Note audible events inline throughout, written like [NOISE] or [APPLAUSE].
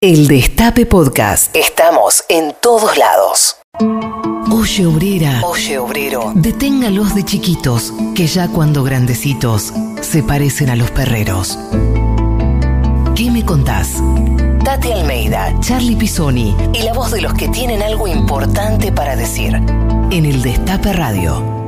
El Destape Podcast. Estamos en todos lados. Oye obrera, oye obrero, deténgalos de chiquitos, que ya cuando grandecitos se parecen a los perreros. ¿Qué me contás? Tati Almeida, Charlie Pisoni y la voz de los que tienen algo importante para decir. En el Destape Radio.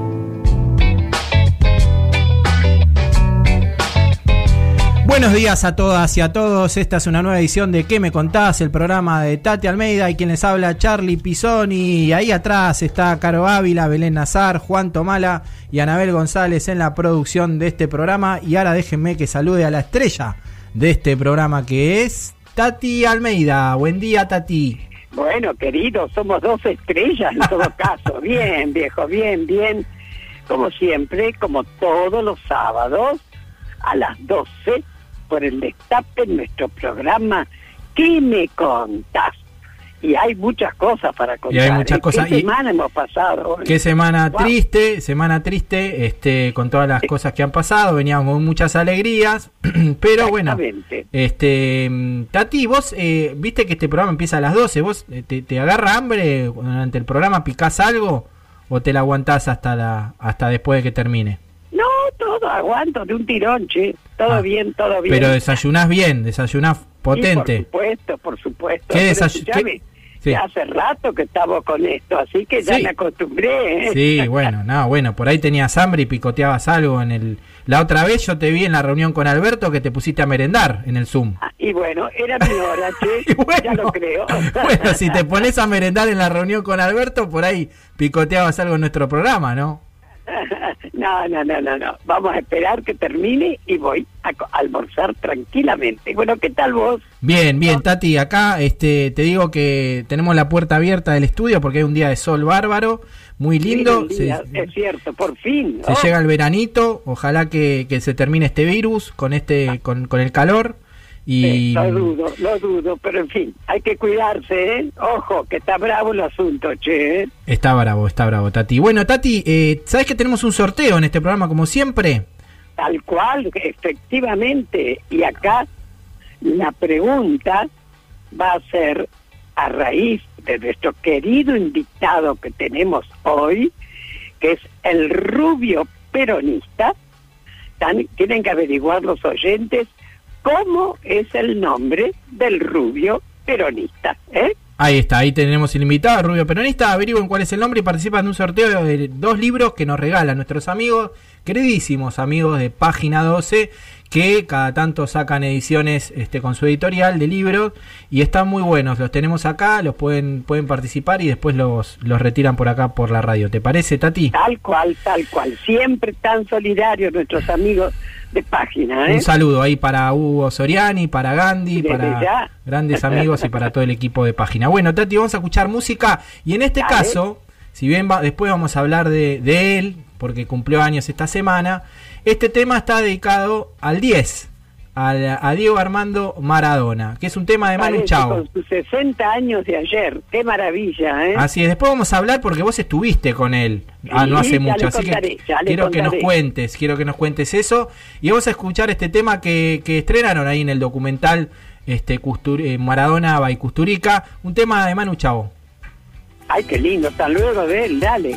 Buenos días a todas y a todos. Esta es una nueva edición de ¿Qué me contás? El programa de Tati Almeida y quien les habla Charlie Pisoni. Y ahí atrás está Caro Ávila, Belén Nazar, Juan Tomala y Anabel González en la producción de este programa. Y ahora déjenme que salude a la estrella de este programa que es Tati Almeida. Buen día, Tati. Bueno, querido, somos dos estrellas en todo [LAUGHS] caso. Bien, viejo, bien, bien. Como siempre, como todos los sábados, a las 12 por el destape en nuestro programa ¿Qué me contás? Y hay muchas cosas para contar. Y hay muchas cosas. ¿Qué Y- semana hemos pasado? Qué semana Wow. triste, semana triste, este, con todas las cosas que han pasado, veníamos con muchas alegrías, [CLEARS THROAT] pero bueno, este, mm, Tati, vos eh, viste que este programa empieza a las 12, vos eh, te, te agarra hambre durante el programa, picás algo o te la aguantás hasta la, hasta después de que termine. No, todo aguanto de un tirón, che. Todo Ah, bien, todo bien. Pero desayunás bien, desayunás Sí, potente. por supuesto, por supuesto. ¿Qué Pero desayu- escuchame, qué- sí. ya hace rato que estamos con esto, así que ya Sí. me acostumbré. ¿eh? Sí, bueno, no, bueno, por ahí tenías hambre y picoteabas algo en el... La otra vez yo te vi en la reunión con Alberto que te pusiste a merendar en el Zoom. Y bueno, era mi hora, [LAUGHS] che. Bueno, ya lo creo. [LAUGHS] bueno, si te pones a merendar en la reunión con Alberto, por ahí picoteabas algo en nuestro programa, ¿no? [LAUGHS] No, no, no, no, no. Vamos a esperar que termine y voy a almorzar tranquilamente. Bueno, ¿qué tal vos? Bien, bien, Tati, acá este, te digo que tenemos la puerta abierta del estudio porque hay un día de sol bárbaro, muy lindo. Sí, Se, es cierto, por fin. se llega el veranito, ojalá que, que se termine este virus con este, con, con el calor. Y Sí, lo dudo, lo dudo, pero en fin, hay que cuidarse, ¿eh? Ojo, que está bravo el asunto, che. ¿eh? está bravo, está bravo, Tati. Bueno, Tati, eh, ¿sabes que tenemos un sorteo en este programa como siempre? Tal cual, efectivamente. Y acá la pregunta va a ser a raíz de nuestro querido invitado que tenemos hoy, que es el rubio peronista. Tan- tienen que averiguar los oyentes cómo es el nombre del rubio peronista. ¿eh? Ahí está, ahí tenemos el invitado, Rubio Peronista. Averigüen cuál es el nombre y participan de un sorteo de dos libros que nos regalan nuestros amigos, queridísimos amigos de Página 12, que cada tanto sacan ediciones este, con su editorial de libros y están muy buenos. Los tenemos acá, los pueden, pueden participar y después los, los retiran por acá por la radio. ¿Te parece, Tati? Tal cual, tal cual. Siempre tan solidarios nuestros amigos de página. ¿eh? Un saludo ahí para Hugo Soriani, para Gandhi, para ya. grandes amigos y para todo el equipo de página. Bueno, Tati, vamos a escuchar música y en este Dale. caso, si bien va- después vamos a hablar de, de él, porque cumplió años esta semana, este tema está dedicado al 10, al- a Diego Armando Maradona, que es un tema de Manu Parece Chao. Con sus 60 años de ayer. Qué maravilla, ¿eh? Así es, después vamos a hablar porque vos estuviste con él ah, no hace mucho, así contaré, que quiero que nos cuentes, quiero que nos cuentes eso y vamos a escuchar este tema que, que estrenaron ahí en el documental este Custur- eh, Maradona by Custurica, un tema de Manu Chao. Ay, qué lindo. Hasta luego de él, dale.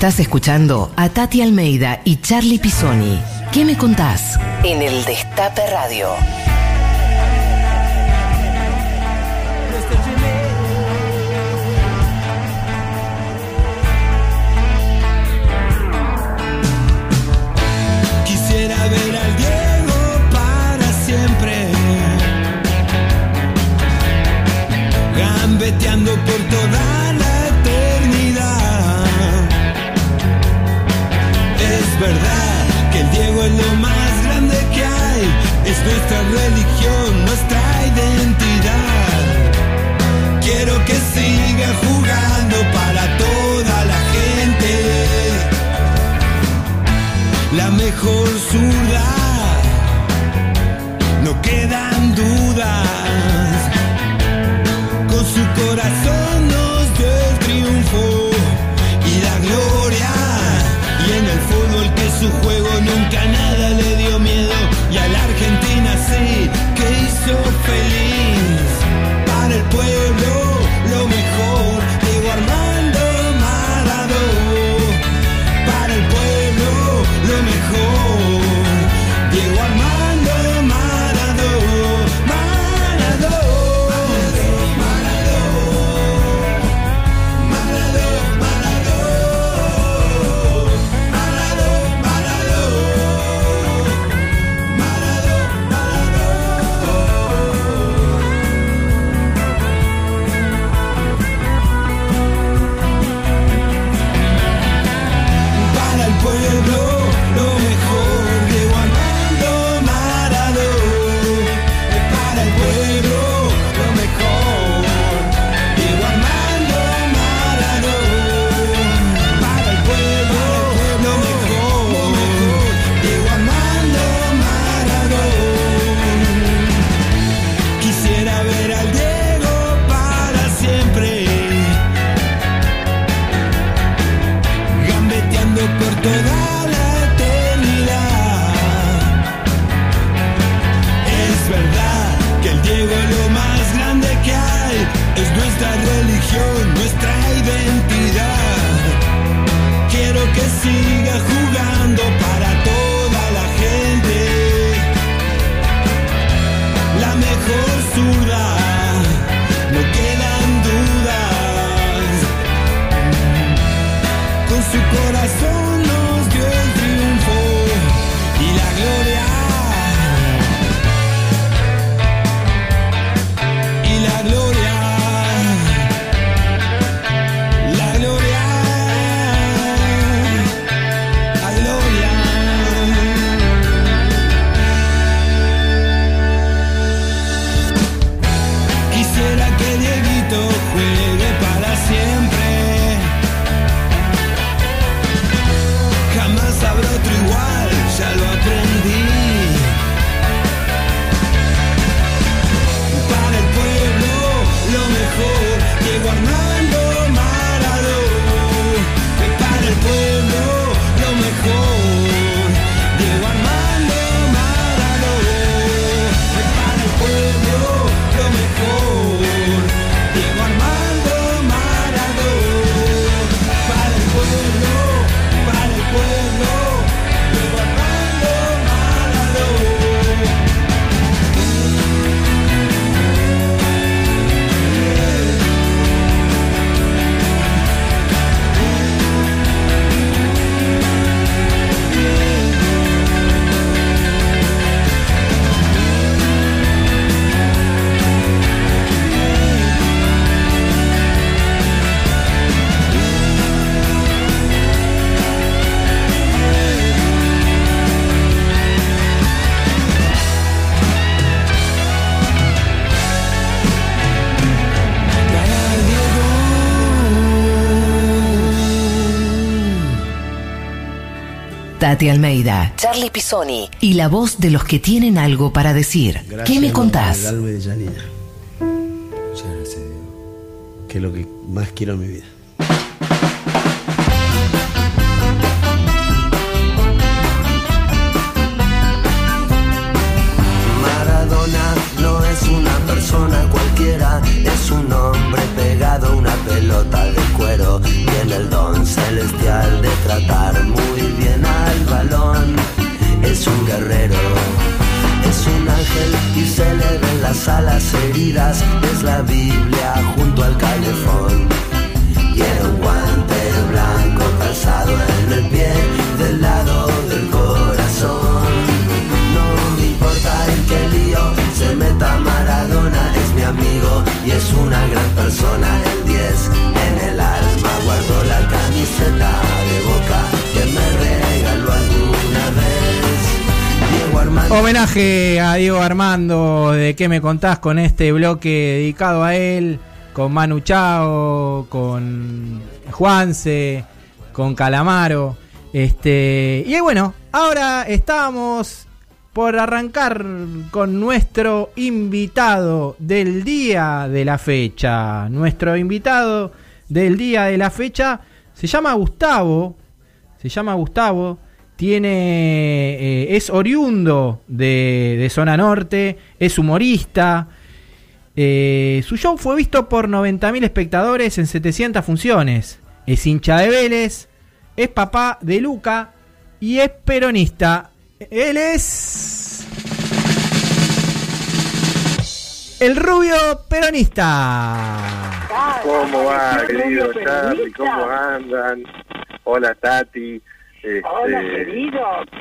Estás escuchando a Tati Almeida y Charlie Pisoni. ¿Qué me contás? En el Destape Radio. Quisiera ver al Diego para siempre. Gambeteando por todas es lo más grande que hay, es nuestra religión, nuestra identidad. Quiero que siga jugando para toda la gente. La mejor zurda, no quedan dudas, con su corazón. Tati Almeida, Charlie Pisoni y la voz de los que tienen algo para decir. ¿Qué me contás? De Janina. Muchas gracias, Diego. Que es lo que más quiero en mi vida. Homenaje a Diego Armando de qué me contás con este bloque dedicado a él, con Manu Chao, con Juanse, con Calamaro. Este, y bueno, ahora estamos por arrancar con nuestro invitado del día de la fecha. Nuestro invitado del día de la fecha se llama Gustavo. Se llama Gustavo. Tiene. eh, es oriundo de, de zona norte. Es humorista. Eh, su show fue visto por 90.000 espectadores en 700 funciones. Es hincha de Vélez. Es papá de Luca. Y es peronista. Él es. El rubio peronista. ¿Cómo va, querido Charlie? ¿Cómo andan? Hola, Tati. Este, Hola, querido.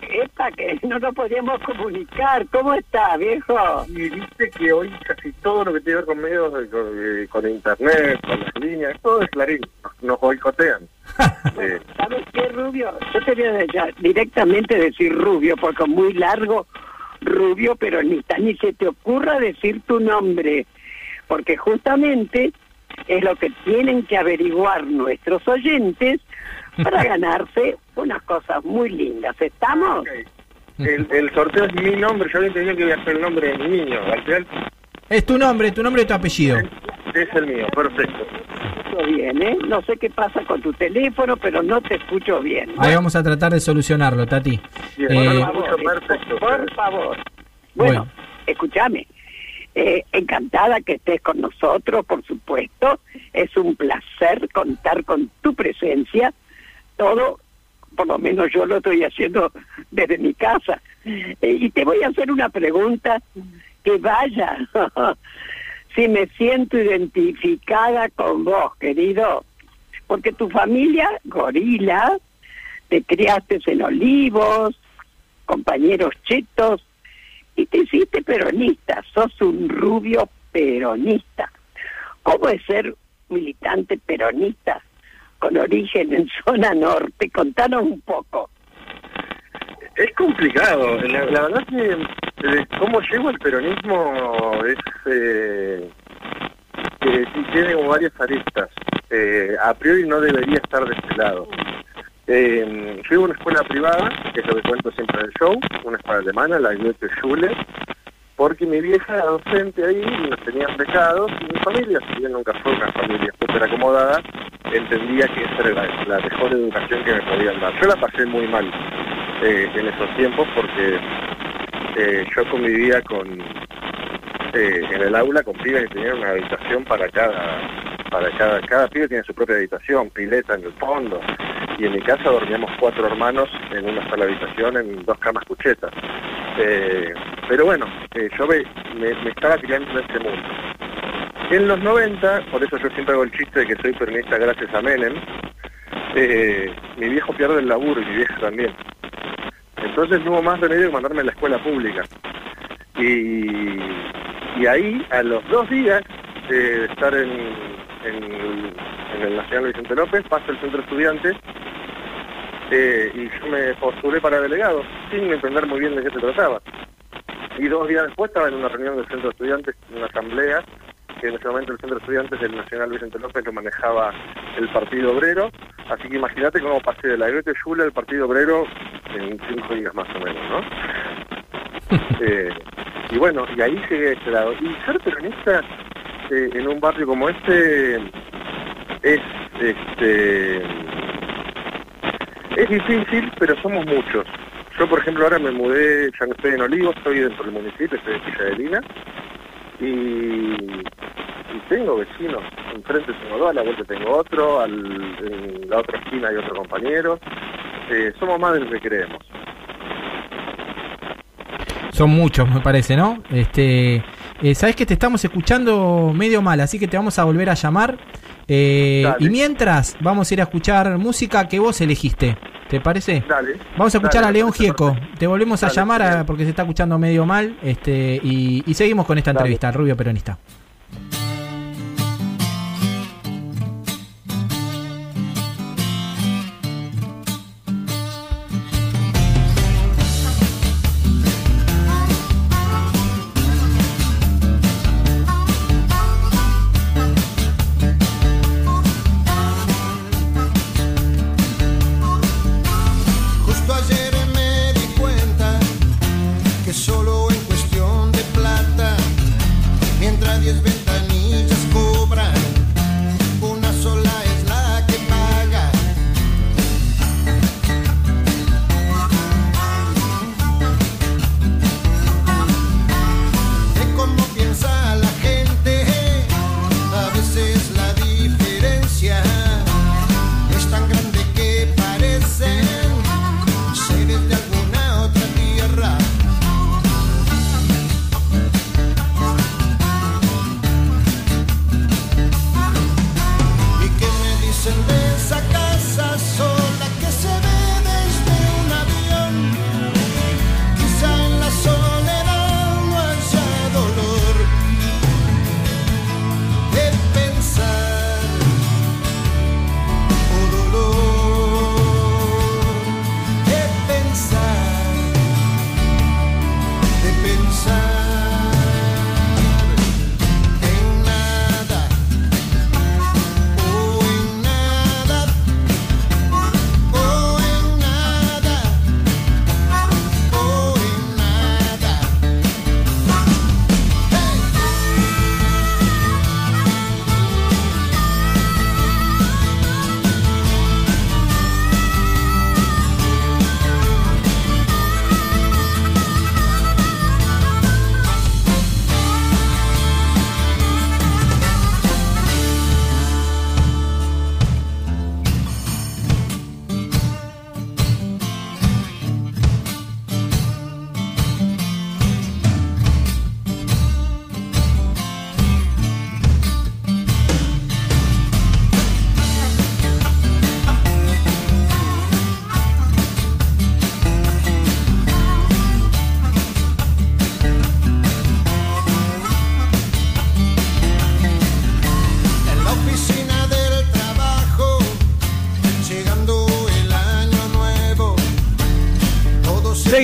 Epa, que no nos podíamos comunicar. ¿Cómo está, viejo? Y viste que hoy casi todo lo que tiene que ver con medios, con, eh, con internet, con las líneas, todo es clarín. Nos, boicotean. [LAUGHS] Eh, ¿Sabes qué, Rubio? Yo te voy a ya directamente decir Rubio, porque es muy largo, Rubio peronista. Ni se te ocurra decir tu nombre, porque justamente es lo que tienen que averiguar nuestros oyentes para ganarse unas cosas muy lindas. ¿Estamos? el, el sorteo es mi nombre, yo había entendido que iba a ser el nombre de mi niño. Al final Es tu nombre, tu nombre y tu apellido. es el mío, perfecto. Escucho bien, ¿eh? No sé qué pasa con tu teléfono, pero no te escucho bien. Ahí vamos a tratar de solucionarlo, Tati. Bien, Eh, escucho perfecto. Por favor. Bueno, Bueno. escúchame. Eh, encantada que estés con nosotros, por supuesto. Es un placer contar con tu presencia. Todo, por lo menos yo lo estoy haciendo desde mi casa. Eh, y te voy a hacer una pregunta que vaya. [LAUGHS] si me siento identificada con vos, querido. Porque tu familia, gorila, te criaste en olivos, compañeros chetos, y te hiciste peronista, sos un rubio peronista. ¿Cómo es ser militante peronista con origen en zona norte? Contanos un poco. Es complicado. La, verdad que eh, cómo llego al peronismo es eh, que tiene varias aristas. Eh, a priori no debería estar de este lado. Eh, yo a una escuela privada, que es lo que cuento siempre en el show, una escuela alemana, la Goethe Schule, porque mi vieja era docente ahí nos tenían becados y mi familia, si bien nunca fue una familia súper acomodada, entendía que esa era la, la mejor educación que me podían dar. Yo la pasé muy mal eh, en esos tiempos porque eh, yo convivía con eh, en el aula con pibes que tenían una habitación para cada para cada cada pibe tiene su propia habitación pileta en el fondo. Y en mi casa dormíamos cuatro hermanos en una sola habitación en dos camas cuchetas. Eh, pero bueno eh, yo me, me, estaba criando en ese mundo. En los 90 por eso yo siempre hago el chiste de que soy peronista gracias a Menem eh, mi viejo pierde el laburo y mi vieja también. Entonces no hubo más remedio que mandarme a la escuela pública. Y, y ahí, a los dos días de estar en, en, en el Nacional Vicente López, paso el centro estudiante eh, y yo me postulé para delegado, sin entender muy bien de qué se trataba. Y dos días después estaba en una reunión del centro de estudiantes, en una asamblea, que en ese momento el centro de estudiantes del Nacional Vicente López lo manejaba el Partido Obrero. Así que imagínate cómo pasé de la Goethe Schule al Partido Obrero en cinco días más o menos, ¿no? [LAUGHS] Eh, y bueno, y ahí llegué a este lado. Y ser peronista eh, en un barrio como este es este es difícil, pero somos muchos. Yo, por ejemplo, ahora me mudé, ya no estoy en Olivos, estoy dentro del municipio, estoy en Villa de Lina, y, y tengo vecinos. Enfrente tengo dos, a la vuelta tengo otro, al, en la otra esquina hay otro compañero. Eh, somos más de lo que creemos. Son muchos, me parece, ¿no? Este, eh, Sabes que te estamos escuchando medio mal, así que te vamos a volver a llamar. Eh, y mientras, vamos a ir a escuchar música que vos elegiste. ¿Te parece? Dale. Vamos a escuchar Dale, a León Gieco. Te volvemos a llamar a- porque se está escuchando medio mal. Este, y, y seguimos con esta Dale. entrevista, Rubio Peronista.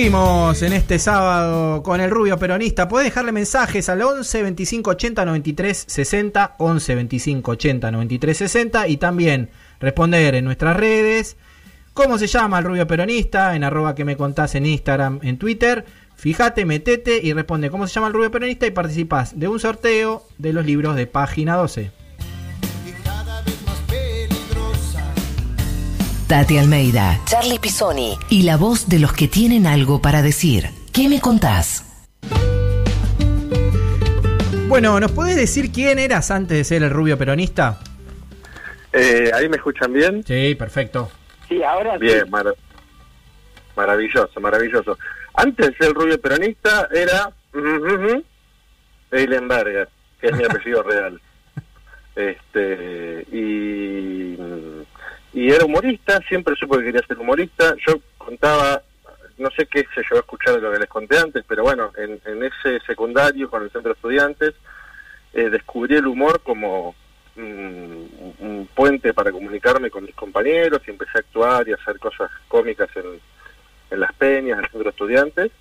Seguimos en este sábado con el Rubio Peronista. Podés dejarle mensajes al 11 25 80 93 60, 11 25 80 93 60 y también responder en nuestras redes. ¿Cómo se llama el Rubio Peronista? En arroba que me contás en Instagram, en Twitter. Fíjate, metete y responde cómo se llama el Rubio Peronista y participás de un sorteo de los libros de página 12. Tati Almeida, Charlie Pisoni y la voz de los que tienen algo para decir. ¿Qué me contás? Bueno, ¿nos podés decir quién eras antes de ser el Rubio Peronista? Eh, ¿Ahí me escuchan bien? Sí, perfecto. Sí, ahora sí. Bien, mara- maravilloso, maravilloso. Antes el rubio peronista era ujujuju, Eilenberger, que es mi [LAUGHS] apellido real. Este y, y era humorista, siempre supe que quería ser humorista. Yo contaba, no sé qué se llevó a escuchar de lo que les conté antes, pero bueno, en, en ese secundario con el centro de estudiantes eh, descubrí el humor como un, un puente para comunicarme con mis compañeros y empecé a actuar y a hacer cosas cómicas en, en las peñas, en el centro de estudiantes.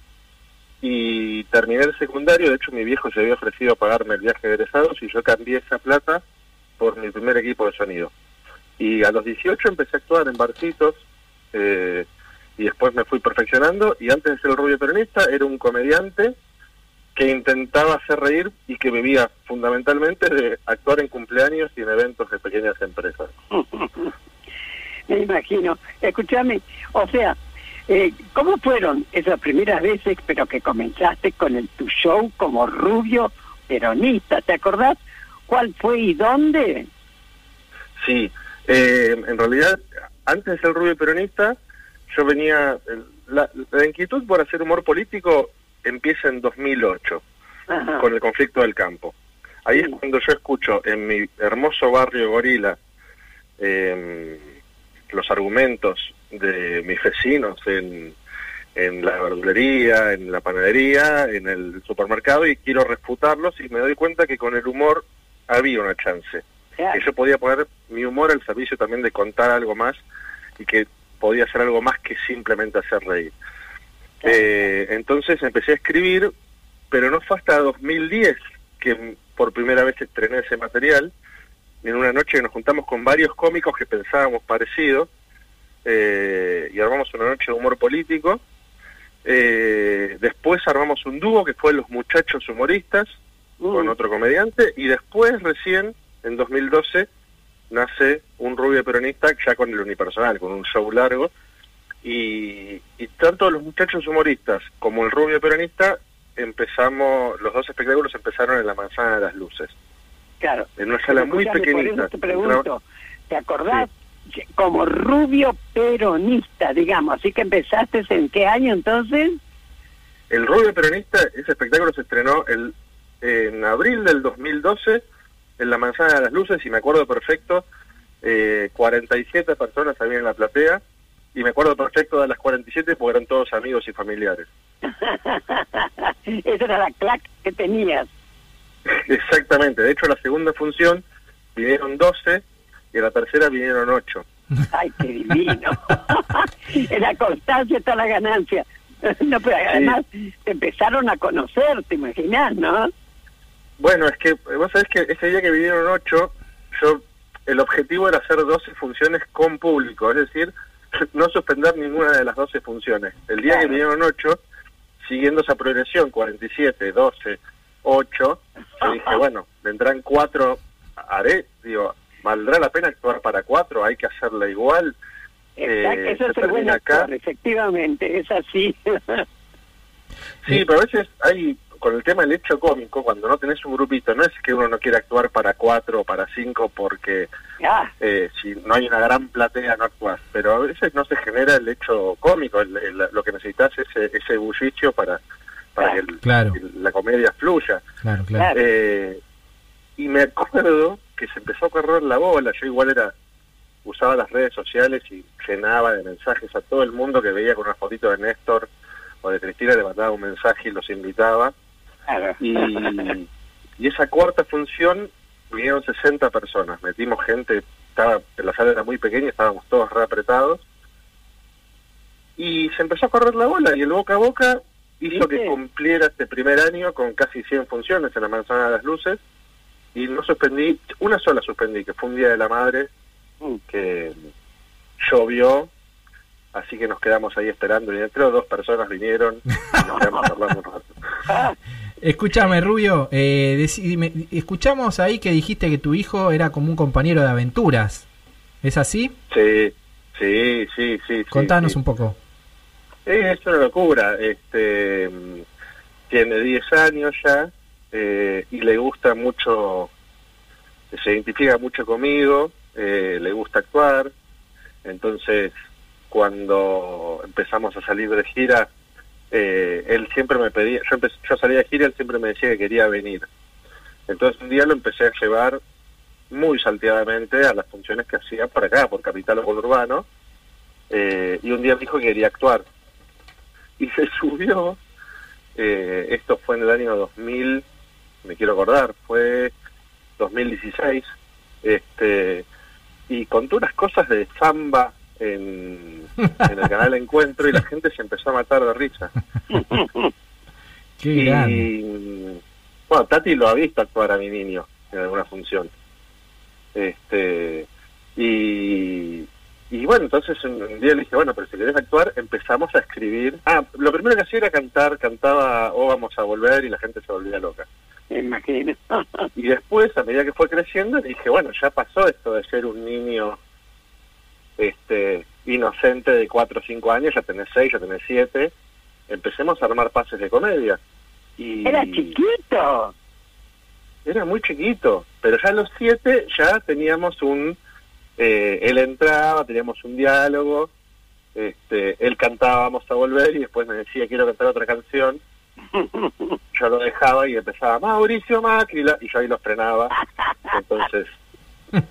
Y terminé el secundario, de hecho mi viejo se había ofrecido a pagarme el viaje de egresados y yo cambié esa plata por mi primer equipo de sonido. Y a los 18 empecé a actuar en barcitos, eh, y después me fui perfeccionando y antes de ser el rubio peronista era un comediante que intentaba hacer reír y que vivía fundamentalmente de actuar en cumpleaños y en eventos de pequeñas empresas. [LAUGHS] Me imagino. Escúchame, o sea, eh, ¿cómo fueron esas primeras veces, pero que comenzaste con el tu show como rubio peronista? ¿Te acordás cuál fue y dónde? Sí, eh, en realidad, antes de ser rubio peronista, yo venía... La, la inquietud por hacer humor político empieza en 2008, Ajá. con el conflicto del campo. Ahí es cuando yo escucho en mi hermoso barrio Gorila eh, los argumentos de mis vecinos en, en la verdulería, en la panadería, en el supermercado y quiero refutarlos y me doy cuenta que con el humor había una chance. Claro. Que yo podía poner mi humor al servicio también de contar algo más y que podía hacer algo más que simplemente hacer reír. Eh, entonces empecé a escribir, pero no fue hasta 2010 que por primera vez estrené ese material, en una noche nos juntamos con varios cómicos que pensábamos parecido, eh, y armamos una noche de humor político. Eh, después armamos un dúo que fue Los Muchachos Humoristas, con otro comediante, y después recién, en 2012, nace un rubio peronista ya con el unipersonal, con un show largo, y, y tanto los muchachos humoristas como el rubio peronista empezamos, los dos espectáculos empezaron en la manzana de las luces, Claro. en una sala muy Por pequeñita. eso te pregunto, ¿te acordás? Como rubio peronista, digamos, así que empezaste en qué año entonces? El rubio peronista, ese espectáculo se estrenó el, en abril del 2012 en la manzana de las luces y me acuerdo perfecto, eh, 47 personas había en la platea y me acuerdo perfecto de las 47 porque eran todos amigos y familiares. [LAUGHS] Esa era la clac que tenías. Exactamente, de hecho la segunda función vinieron 12 y en la tercera vinieron 8. Ay, qué divino. [LAUGHS] en la constancia está la ganancia. [LAUGHS] No, pero además te empezaron a conocer, te imaginas, ¿no? Bueno, es que vos sabés que ese día que vinieron 8, yo el objetivo era hacer 12 funciones con público, es decir, [LAUGHS] no suspender ninguna de las 12 funciones. El día que vinieron 8, siguiendo esa progresión, 47, 12, 8, yo dije, bueno, vendrán 4, haré, digo, ¿valdrá la pena actuar para 4? Hay que hacerla igual. Exacto, Eh, eso es el buen acá. efectivamente, es así. [LAUGHS] Sí, pero a veces hay, con el tema del hecho cómico, cuando no tenés un grupito, no es que uno no quiera actuar para cuatro o para cinco porque ah, eh, si no hay una gran platea no actúas, pero a veces no se genera el hecho cómico, el- el- lo que necesitas es ese, ese bullicio para, para que el- Claro. el- la comedia fluya. Claro, claro. Claro. Eh, y me acuerdo que se empezó a correr la bola, yo igual era usaba las redes sociales y llenaba de mensajes a todo el mundo que veía con una fotito de Néstor o de Cristina, le mandaba un mensaje y los invitaba. Claro. Y, y esa cuarta función vinieron 60 personas, metimos gente, estaba la sala era muy pequeña, estábamos todos re apretados. Y se empezó a correr la bola y el boca a boca hizo ¿Viste? que cumpliera este primer año con casi 100 funciones en la Manzana de las Luces y no suspendí, una sola suspendí, que fue un Día de la Madre Mm. que llovió, así que nos quedamos ahí esperando y entre dos personas vinieron y nos quedamos hablando un rato. [LAUGHS] Escúchame, Rubio, eh, escuchamos ahí que dijiste que tu hijo era como un compañero de aventuras. ¿Es así? Sí, sí, sí, sí. Contanos sí. un poco. Es una locura. Este, tiene 10 años ya eh, y le gusta mucho, se identifica mucho conmigo, eh, le gusta actuar. Entonces, cuando empezamos a salir de gira, eh, él siempre me pedía, yo, empe- yo salía de gira, él siempre me decía que quería venir. Entonces un día lo empecé a llevar muy salteadamente a las funciones que hacía por acá, por Capital o Urbano, eh, y un día me dijo que quería actuar. Y se [LAUGHS] subió, eh, esto fue en el año 2000, me quiero acordar, fue 2016, este, y contó unas cosas de samba en, en el canal Encuentro y la gente se empezó a matar de risa. [LAUGHS] Qué y grande. bueno, Tati lo ha visto actuar a mi niño en alguna función. Este y, y bueno, entonces un, un día le dije, bueno, pero si querés actuar, empezamos a escribir. Ah, lo primero que hacía era cantar, cantaba O vamos a volver y la gente se volvía loca. Me imagino. Y después, a medida que fue creciendo, dije, bueno, ya pasó esto de ser un niño este inocente de 4 o 5 años, ya tenés 6, ya tenés 7. Empecemos a armar pases de comedia. Y Era chiquito. Era muy chiquito, pero ya a los 7 ya teníamos un... eh, él entraba, teníamos un diálogo, este, él cantaba Vamos a volver y después me decía quiero cantar otra canción. [LAUGHS] Yo lo dejaba y empezaba Mauricio Macri y yo ahí lo frenaba. Entonces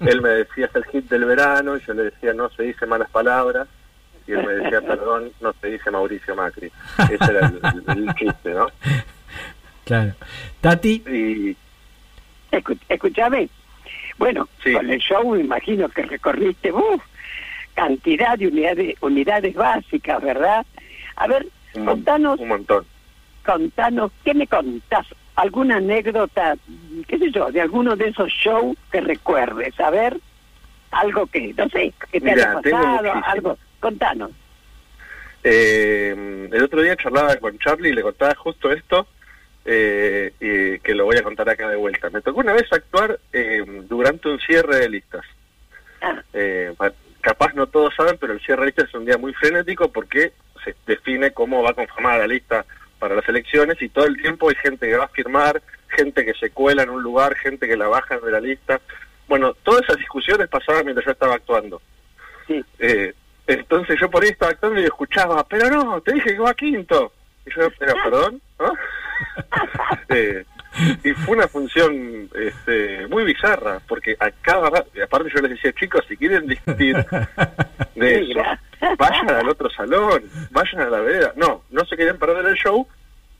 él me decía es el hit del verano y yo le decía no se dice malas palabras y él me decía [LAUGHS] perdón no se dice Mauricio Macri. Ese era el, el- el chiste, ¿no? Claro. Tati, Y Escu- escúchame. Bueno, Sí. con el show me imagino que recorriste uf, cantidad de unidades, unidades básicas, ¿verdad? A ver, un, contanos, un montón. contanos, ¿qué me contás? ¿Alguna anécdota, qué sé yo, de alguno de esos shows que recuerdes? A ver, algo que, no sé, que te Mira, haya pasado, algo, contanos. Eh, el otro día charlaba con Charlie y le contaba justo esto, eh, y que lo voy a contar acá de vuelta. Me tocó una vez actuar eh, durante un cierre de listas. Ah, Eh, pa- capaz no todos saben, pero el cierre de listas es un día muy frenético porque se define cómo va conformada la lista para las elecciones y todo el tiempo hay gente que va a firmar, gente que se cuela en un lugar, gente que la bajan de la lista. Bueno, todas esas discusiones pasaban mientras yo estaba actuando. sí. Eh, entonces yo por ahí estaba actuando y escuchaba, pero no, te dije que va quinto. Y yo, pero [LAUGHS] perdón, ¿no? [LAUGHS] Eh, y fue una función este, muy bizarra, porque a cada aparte yo les decía, chicos, si quieren discutir [LAUGHS] de eso, vayan al otro salón, vayan a la vereda. No, no se querían perder el show,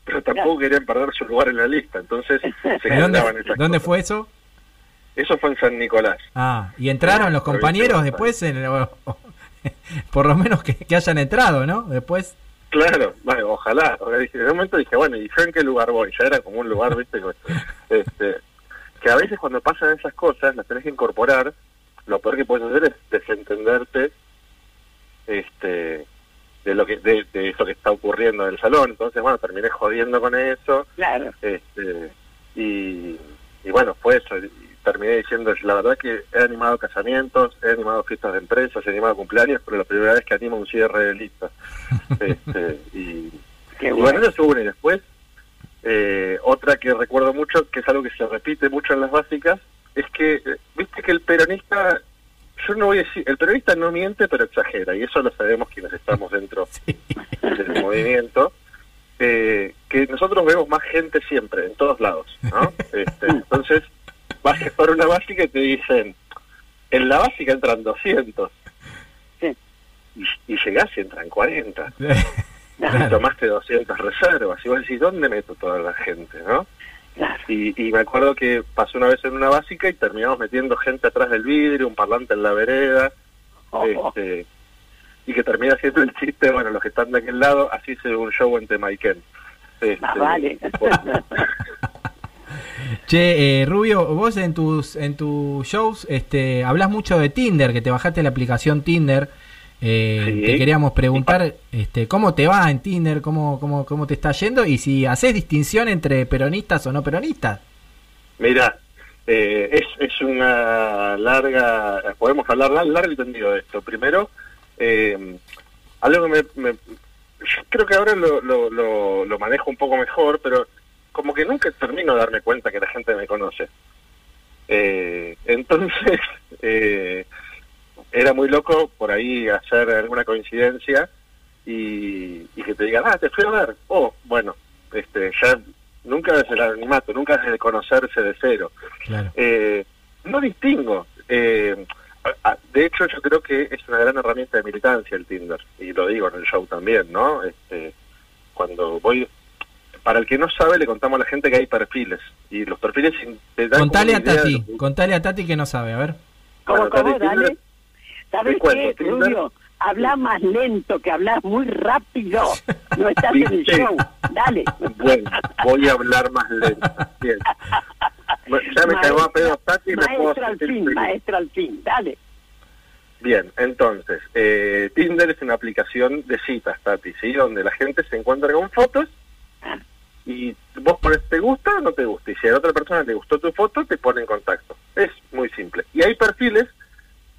pero tampoco querían perder su lugar en la lista. Entonces se [LAUGHS] ¿de generaban ¿dónde, esas ¿dónde cosas. fue eso? Eso fue en San Nicolás. Ah, y entraron los compañeros después, en el- o- o- por lo menos que, que hayan entrado, ¿no? Después. Claro, bueno, ojalá. O sea, dije- En un momento dije, bueno, ¿y yo en qué lugar voy? Ya era como un lugar, viste, que, este, que a veces cuando pasan esas cosas las tenés que incorporar. Lo peor que puedes hacer es desentenderte este, de lo que de, de eso que está ocurriendo en el salón. Entonces, bueno, terminé jodiendo con eso. Claro. Este, y, y bueno, fue eso. Y terminé diciendo, la verdad que he animado casamientos, he animado fiestas de empresas, he animado cumpleaños, pero la primera vez que animo un cierre de lista. [LAUGHS] Este, y, Qué y bueno. bueno, eso es una. Y después, eh, otra que recuerdo mucho, que es algo que se repite mucho en las básicas, es que, viste que el peronista, yo no voy a decir, el peronista no miente, pero exagera, y eso lo sabemos quienes estamos dentro [LAUGHS] del movimiento. eh, que nosotros vemos más gente siempre, en todos lados, ¿no? [LAUGHS] Este, entonces, vas por una básica y te dicen, en la básica entran 200. Sí. Y, y llegás y entran 40. [LAUGHS] Y Claro. tomaste 200 reservas. Y vos decís, ¿dónde meto toda la gente, no? Claro. Y, y me acuerdo que pasó una vez en una básica y terminamos metiendo gente atrás del vidrio, un parlante en la vereda, Oh, este, y que termina siendo el chiste, bueno, los que están de aquel lado, así se ve un show en Temaiken. Este, Más vale. [LAUGHS] Che, eh, Rubio, vos en tus en tus shows este, hablas mucho de Tinder, que te bajaste la aplicación Tinder. Eh, Sí. Te queríamos preguntar este, cómo te va en Tinder, cómo, cómo, cómo te está yendo y si haces distinción entre peronistas o no peronistas. Mira, eh, es, es una larga, podemos hablar lar- largo y tendido de esto. Primero, eh, algo que me, me- yo creo que ahora lo, lo, lo, lo manejo un poco mejor, pero como que nunca termino de darme cuenta que la gente me conoce. Eh, entonces, [LAUGHS] eh, era muy loco por ahí hacer alguna coincidencia y, y que te digan, ah, te fui a ver. Oh, bueno, este, ya nunca desde el anonimato, nunca desde conocerse de cero. Claro. Eh, no distingo. Eh, de hecho, yo creo que es una gran herramienta de militancia el Tinder, y lo digo en el show también, ¿no? Este, cuando voy, para el que no sabe, le contamos a la gente que hay perfiles, y los perfiles te dan Contale a Tati, que- contale a Tati que no sabe, a ver. ¿Cómo, Bueno, cómo? Tati, Dale. Tinder- ¿Sabes qué, Rubio? Habla más lento, que hablas muy rápido. [LAUGHS] No estás en el show. Dale. Bueno, voy a hablar más lento. Bien. Ya me cagó a pedo Tati y me puedo Maestro al fin, feliz. maestro al fin. Dale. Bien, entonces, eh, Tinder es una aplicación de citas, Tati, ¿sí? Donde la gente se encuentra con fotos Ah. Y vos pones te gusta o no te gusta. Y si a la otra persona le gustó tu foto, te pone en contacto. Es muy simple. Y hay perfiles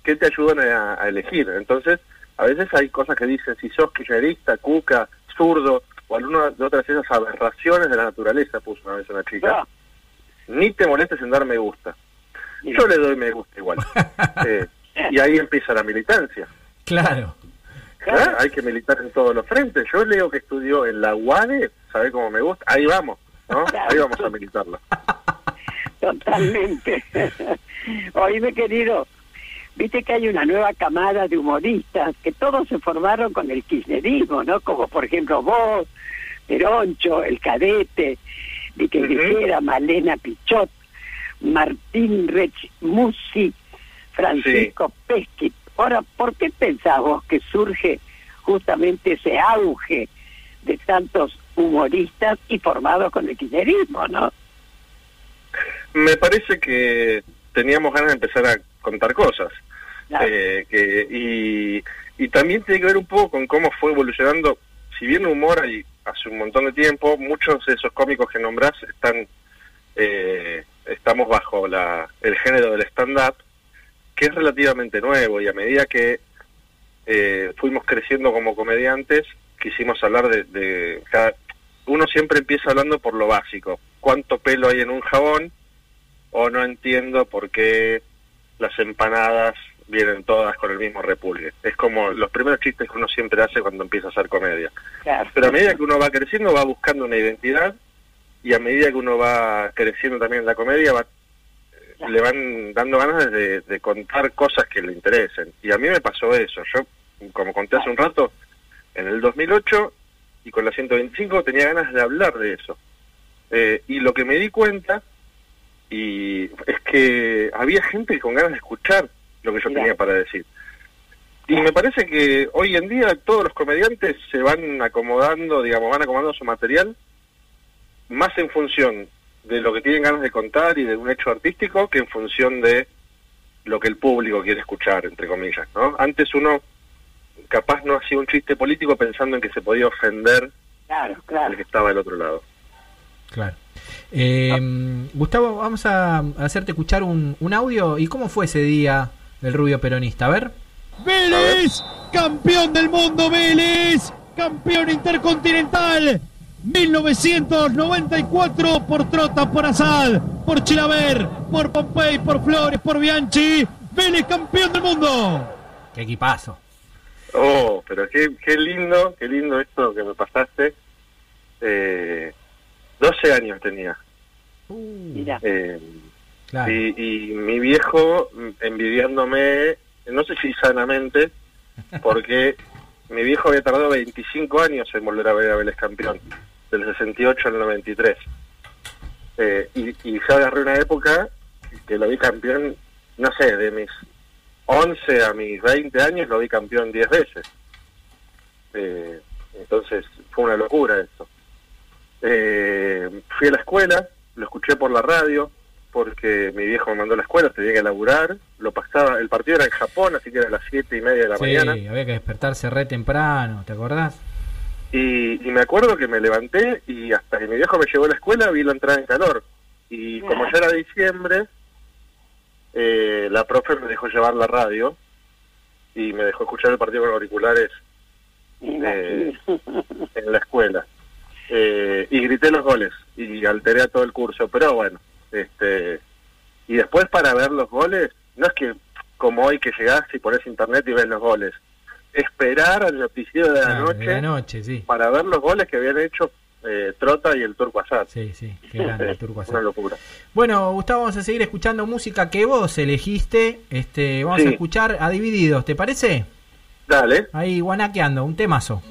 que te ayudan a, a elegir. Entonces, a veces hay cosas que dicen si sos kirchnerista, cuca, zurdo, o alguna de otras esas aberraciones de la naturaleza, puso una vez una chica. Ah, Ni te molestes en dar me gusta. Yo le doy me gusta igual. [LAUGHS] Eh, y ahí empieza la militancia. Claro. ¿Ah? Hay que militar en todos los frentes. Yo leo que estudió en la UADE, ¿sabe cómo me gusta? Ahí vamos, ¿no? Ahí vamos a militarla. Totalmente. [LAUGHS] Oíme, querido, viste que hay una nueva camada de humoristas que todos se formaron con el kirchnerismo, ¿no? Como por ejemplo vos, Peroncho, El Cadete, Vicky Ujú. Grijera, Malena Pichot, Martín Rech Musi, Francisco Pesqui. Ahora, ¿por qué pensás vos que surge justamente ese auge de tantos humoristas y formados con el kirchnerismo, no? Me parece que teníamos ganas de empezar a contar cosas. Claro. Eh, que, y, y también tiene que ver un poco con cómo fue evolucionando. Si bien humor hay hace un montón de tiempo, muchos de esos cómicos que nombrás están, eh, estamos bajo la, el género del stand-up, que es relativamente nuevo y a medida que eh, fuimos creciendo como comediantes, quisimos hablar de, de cada, uno siempre empieza hablando por lo básico, cuánto pelo hay en un jabón o no entiendo por qué las empanadas vienen todas con el mismo repulgue. Es como los primeros chistes que uno siempre hace cuando empieza a hacer comedia. Claro. Pero a medida que uno va creciendo va buscando una identidad y a medida que uno va creciendo también en la comedia va le van dando ganas de, de contar cosas que le interesen. Y a mí me pasó eso. Yo, como conté hace un rato, en el 2008 y con la 125 tenía ganas de hablar de eso. Eh, y lo que me di cuenta y es que había gente con ganas de escuchar lo que yo Mirá. tenía para decir. Y me parece que hoy en día todos los comediantes se van acomodando, digamos, van acomodando su material más en función de lo que tienen ganas de contar y de un hecho artístico que en función de lo que el público quiere escuchar, entre comillas, ¿no? Antes uno capaz no hacía un chiste político pensando en que se podía ofender Claro, al que estaba del otro lado. Claro. Eh, Gustavo, vamos a hacerte escuchar un, un audio. ¿Y cómo fue ese día del rubio peronista? A ver. Vélez, campeón del mundo, Vélez, campeón intercontinental. 1994 por Trota, por Azad, por Chilaver, por Pompey, por Flores, por Bianchi. Vélez, campeón del mundo. Qué equipazo. Oh, pero qué, qué lindo, qué lindo esto que me pasaste. Eh, 12 años tenía. Mira, Eh, Claro. y, y mi viejo envidiándome, no sé si sanamente, porque [LAUGHS] mi viejo había tardado 25 años en volver a ver a Vélez campeón, del 68 al 93. Eh, y, y yo agarré una época que lo vi campeón, no sé, de mis 11 a mis 20 años lo vi campeón 10 veces. Eh, entonces fue una locura esto. Eh, fui a la escuela, lo escuché por la radio, porque mi viejo me mandó a la escuela, tenía que laburar, lo pasaba, el partido era en Japón, así que era a las siete y media de la Sí, mañana, había que despertarse re temprano, ¿te acordás? y, y me acuerdo que me levanté y hasta que mi viejo me llevó a la escuela vi la entrada en calor, y como ya era diciembre, eh, la profe me dejó llevar la radio y me dejó escuchar el partido con auriculares eh, en la escuela. Eh, y grité los goles y alteré a todo el curso, pero bueno, este y después para ver los goles, no es que como hoy que llegás y pones internet y ves los goles, esperar al noticiero de la Claro, noche de la noche, sí. para ver los goles que habían hecho eh, Trota y el Turco Azad. Sí, sí, [LAUGHS] qué grande el Turco Azad. Una locura. Bueno, Gustavo, vamos a seguir escuchando música que vos elegiste. Este, vamos Sí. a escuchar a Divididos, ¿te parece? Dale. Ahí guanaqueando, un temazo.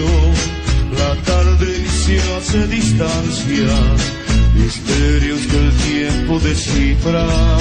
la tarde se hace distancia, misterios que el tiempo descifra.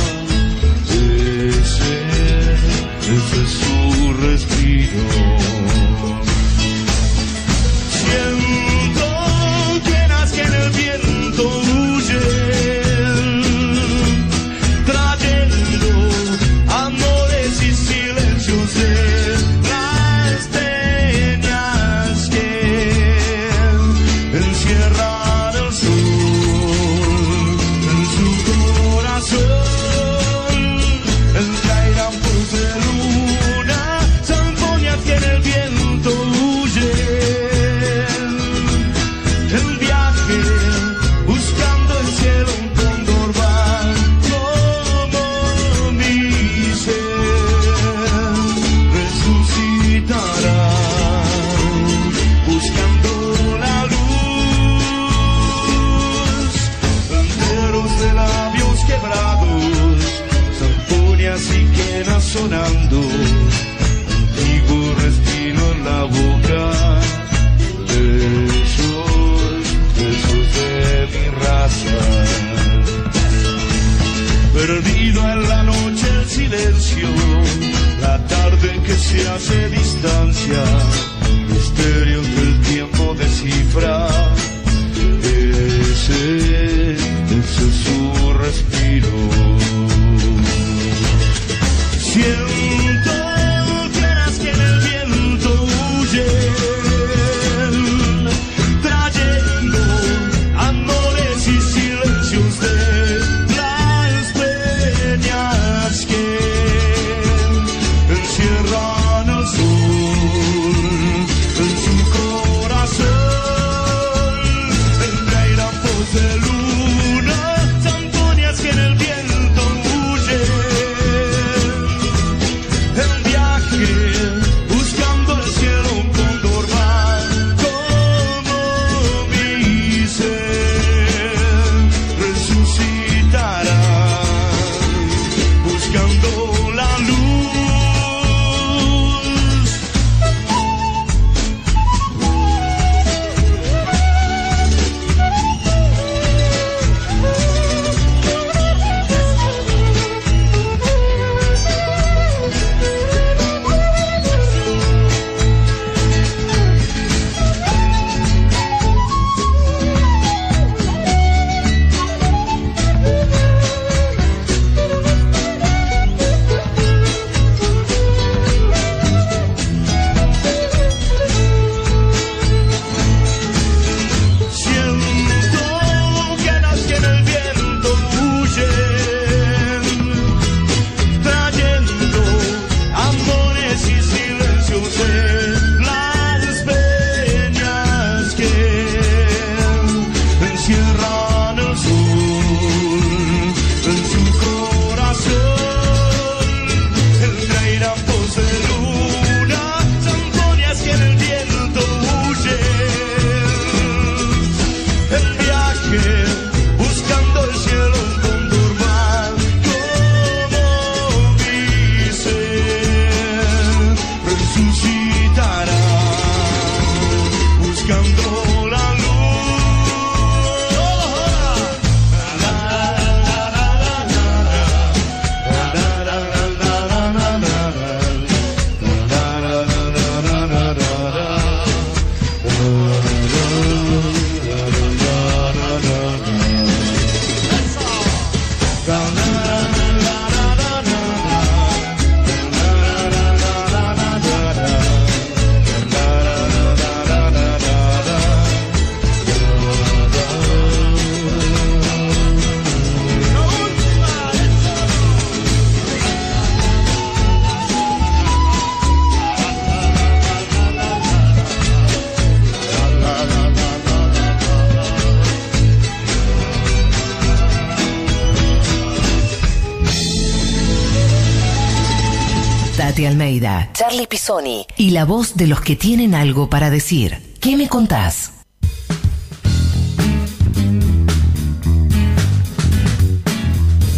Charlie Pisoni y la voz de los que tienen algo para decir. ¿Qué me contás?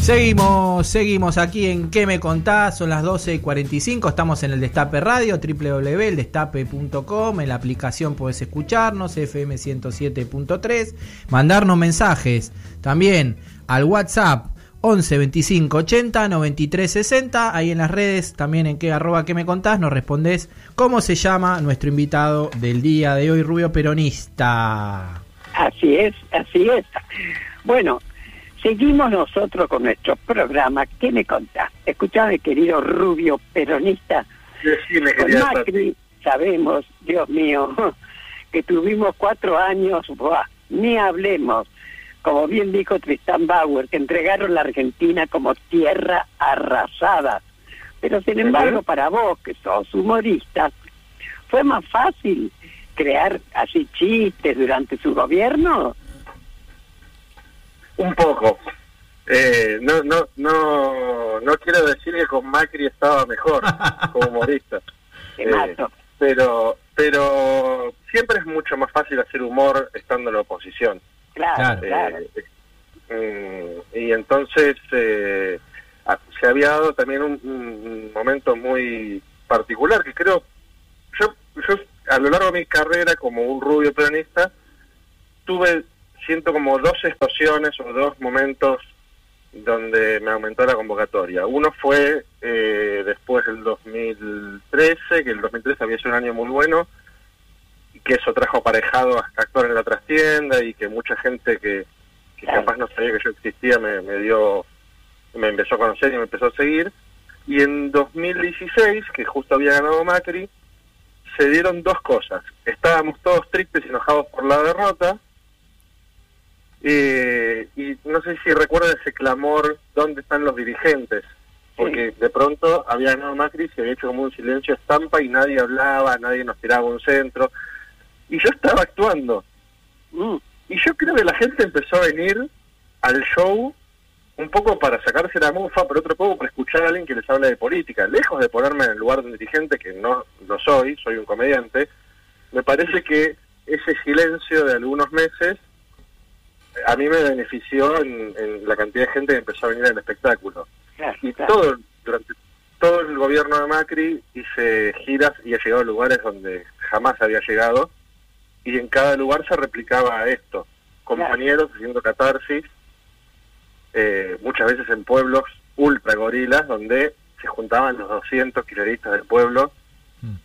Seguimos, seguimos aquí en ¿Qué me contás? Son las 12.45, estamos en el Destape Radio, www.eldestape.com, en la aplicación podés escucharnos, FM 107.3, mandarnos mensajes también al WhatsApp 11 25 80 93 60, ahí en las redes también en qué arroba que me contás, nos respondés cómo se llama nuestro invitado del día de hoy, Rubio Peronista. Así es, así es. Bueno, seguimos nosotros con nuestro programa. ¿Qué me contás? Escuchame, querido Rubio Peronista. Decime, Con querida Macri sabemos, Dios mío, [LAUGHS] que tuvimos cuatro años, buah, ni hablemos, como bien dijo Tristan Bauer, que entregaron la Argentina como tierra arrasada. Pero sin embargo, para vos, que sos humorista, ¿fue más fácil crear así chistes durante su gobierno? Un poco. Eh, no, no, no, no quiero decir que con Macri estaba mejor como humorista. [LAUGHS] Te Eh, mato. pero, pero siempre es mucho más fácil hacer humor estando en la oposición. Claro, Claro. claro. Eh, y entonces eh, se había dado también un, un momento muy particular que creo, yo, yo a lo largo de mi carrera como un rubio peronista, tuve, siento como dos explosiones o dos momentos donde me aumentó la convocatoria. Uno fue eh, después del 2013, que el 2013 había sido un año muy bueno, que eso trajo aparejado a actuar en la trastienda y que mucha gente que, que Claro. capaz no sabía que yo existía me, me dio, me empezó a conocer y me empezó a seguir. Y en 2016, que justo había ganado Macri, se dieron dos cosas. Estábamos todos tristes y enojados por la derrota, eh, y no sé si recuerdan ese clamor, ¿dónde están los dirigentes? Porque de pronto había ganado Macri, se había hecho como un silencio estampa y nadie hablaba, nadie nos tiraba un centro. Y yo estaba actuando. Mm, Y yo creo que la gente empezó a venir al show un poco para sacarse la mufa, pero otro poco para escuchar a alguien que les habla de política. Lejos de ponerme en el lugar de un dirigente, que no lo soy, soy un comediante, me parece que ese silencio de algunos meses a mí me benefició en, en la cantidad de gente que empezó a venir al espectáculo. claro, Y claro. todo, durante todo el gobierno de Macri hice giras y he llegado a lugares donde jamás había llegado y en cada lugar se replicaba esto. Compañeros haciendo catarsis, eh, muchas veces en pueblos ultra gorilas donde se juntaban los 200 kirchneristas del pueblo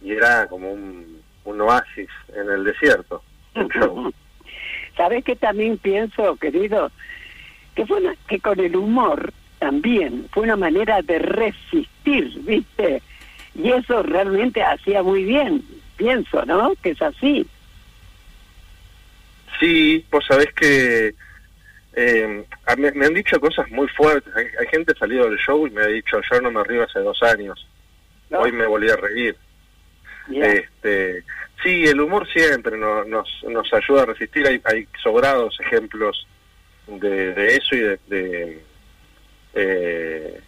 y era como un, un oasis en el desierto. un [LAUGHS] show. ¿Sabes qué también pienso, querido? Que fue una- que con el humor también fue una manera de resistir, ¿viste? Y eso realmente hacía muy bien, pienso, ¿no? Que es así. Sí, vos sabés que eh, mí- me han dicho cosas muy fuertes. Hay, hay gente salido del show y me ha dicho, yo no me río hace dos años. ¿no? Hoy me volví a reír. Este, sí, el humor siempre no- nos, nos ayuda a resistir. Hay, hay sobrados ejemplos de, de eso y de... de, eh,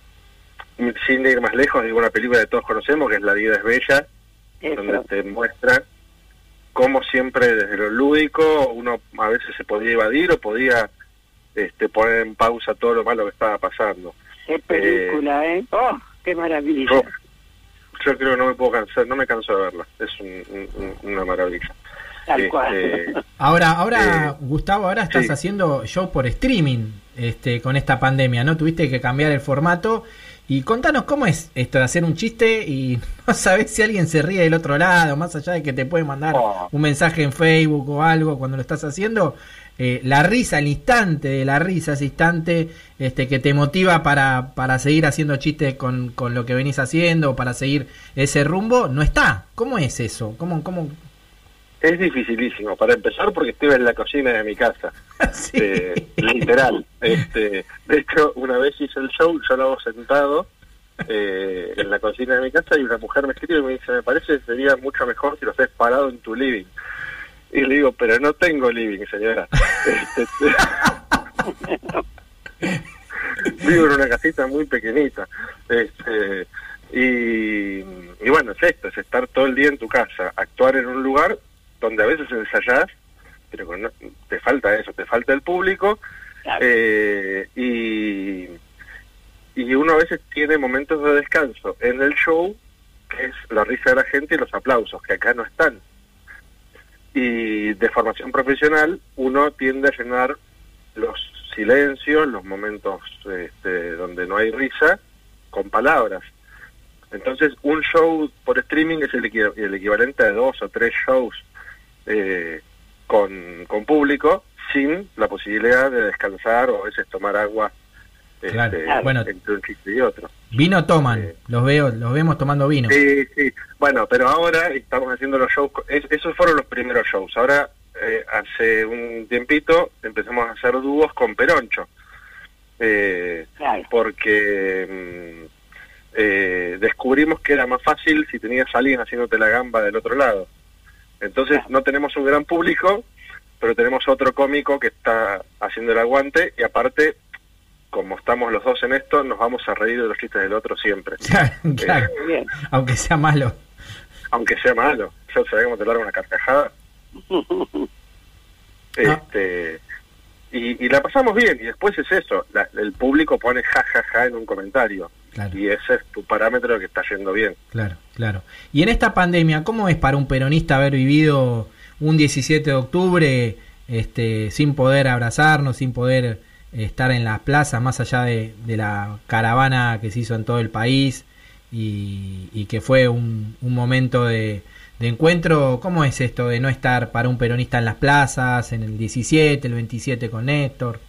sin ir más lejos, digo una película que todos conocemos, que es La vida es bella, donde te muestra cómo siempre desde lo lúdico uno a veces se podía evadir o podía este, poner en pausa todo lo malo que estaba pasando. Qué película, ¿eh? ¡Oh, qué maravilla! Yo, yo creo que no me puedo cansar, no me canso de verla, es un- un- una maravilla. Tal Este, cual. [LAUGHS] Ahora, ahora, Eh, Gustavo, ahora estás sí. haciendo show por streaming este, con esta pandemia, ¿no? Tuviste que cambiar el formato. Y contanos cómo es esto de hacer un chiste y [LAUGHS] no sabes si alguien se ríe del otro lado, más allá de que te puede mandar Oh. un mensaje en Facebook o algo cuando lo estás haciendo. eh, la risa, el instante de la risa, ese instante este, que te motiva para, para seguir haciendo chistes con, con lo que venís haciendo, para seguir ese rumbo, no está. ¿Cómo es eso? ¿Cómo, cómo? Es dificilísimo, para empezar porque estoy en la cocina de mi casa, [LAUGHS] Sí. eh, literal. Este, de hecho, una vez hice el show, yo lo hago sentado eh, en la cocina de mi casa y una mujer me escribe y me dice, me parece que sería mucho mejor si lo estés parado en tu living. Y le digo, pero no tengo living, señora. Este, [LAUGHS] Vivo en una casita muy pequeñita. Este, Y, y bueno, es esto, es estar todo el día en tu casa, actuar en un lugar donde a veces ensayás, pero con- te falta eso, te falta el público, Claro. eh, y, y uno a veces tiene momentos de descanso en el show, que es la risa de la gente y los aplausos, que acá no están. Y de formación profesional, uno tiende a llenar los silencios, los momentos este, donde no hay risa, con palabras. Entonces, un show por streaming es el, el equivalente a dos o tres shows eh, con, con público, sin la posibilidad de descansar o a veces tomar agua este, Claro. Bueno. entre un chiste y otro. Vino toman, Eh. los veo, los vemos tomando vino. Sí, sí. Bueno, pero ahora estamos haciendo los shows. es- esos fueron los primeros shows. Ahora, eh, hace un tiempito, empezamos a hacer dúos con Peroncho. Eh, Claro. porque mm, eh, descubrimos que era más fácil si tenías a alguien haciéndote la gamba del otro lado. Entonces, no tenemos un gran público, pero tenemos otro cómico que está haciendo el aguante y aparte, como estamos los dos en esto, nos vamos a reír de los chistes del otro siempre. [LAUGHS] Claro, bien. Aunque sea malo. aunque sea malo. Yo sabía cómo te largo una carcajada. [LAUGHS] Este, y, y la pasamos bien. Y después es eso. la- el público pone ja, ja, ja en un comentario. Claro. Y ese es tu parámetro de que está yendo bien. Claro, claro. Y en esta pandemia, ¿cómo es para un peronista haber vivido un 17 de octubre este, sin poder abrazarnos, sin poder eh, estar en las plazas, más allá de, la caravana que se hizo en todo el país y, y que fue un, un momento de, de encuentro? ¿Cómo es esto de no estar para un peronista en las plazas, en el 17, el 27 con Néstor?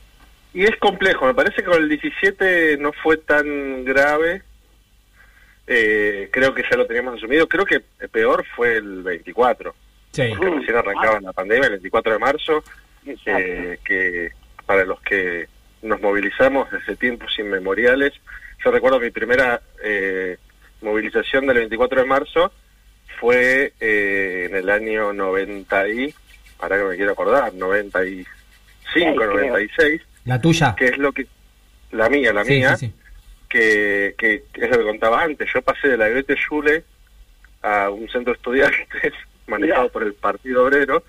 Y es complejo. Me parece que con el 17 no fue tan grave. Eh, creo que ya lo teníamos asumido. Creo que peor fue el 24. Sí. Porque recién arrancaba la pandemia, el 24 de marzo. Eh, que para los que nos movilizamos desde tiempos inmemoriales, yo recuerdo mi primera eh, movilización del 24 de marzo fue eh, en el año 90 y, para que me quiero acordar, 95, Sí, creo. 96, ¿La tuya? que es lo que, la mía, la Sí, mía, sí, sí. Que, que es lo que contaba antes, yo pasé de la Goethe Schule a un centro de estudiantes [LAUGHS] manejado por el Partido Obrero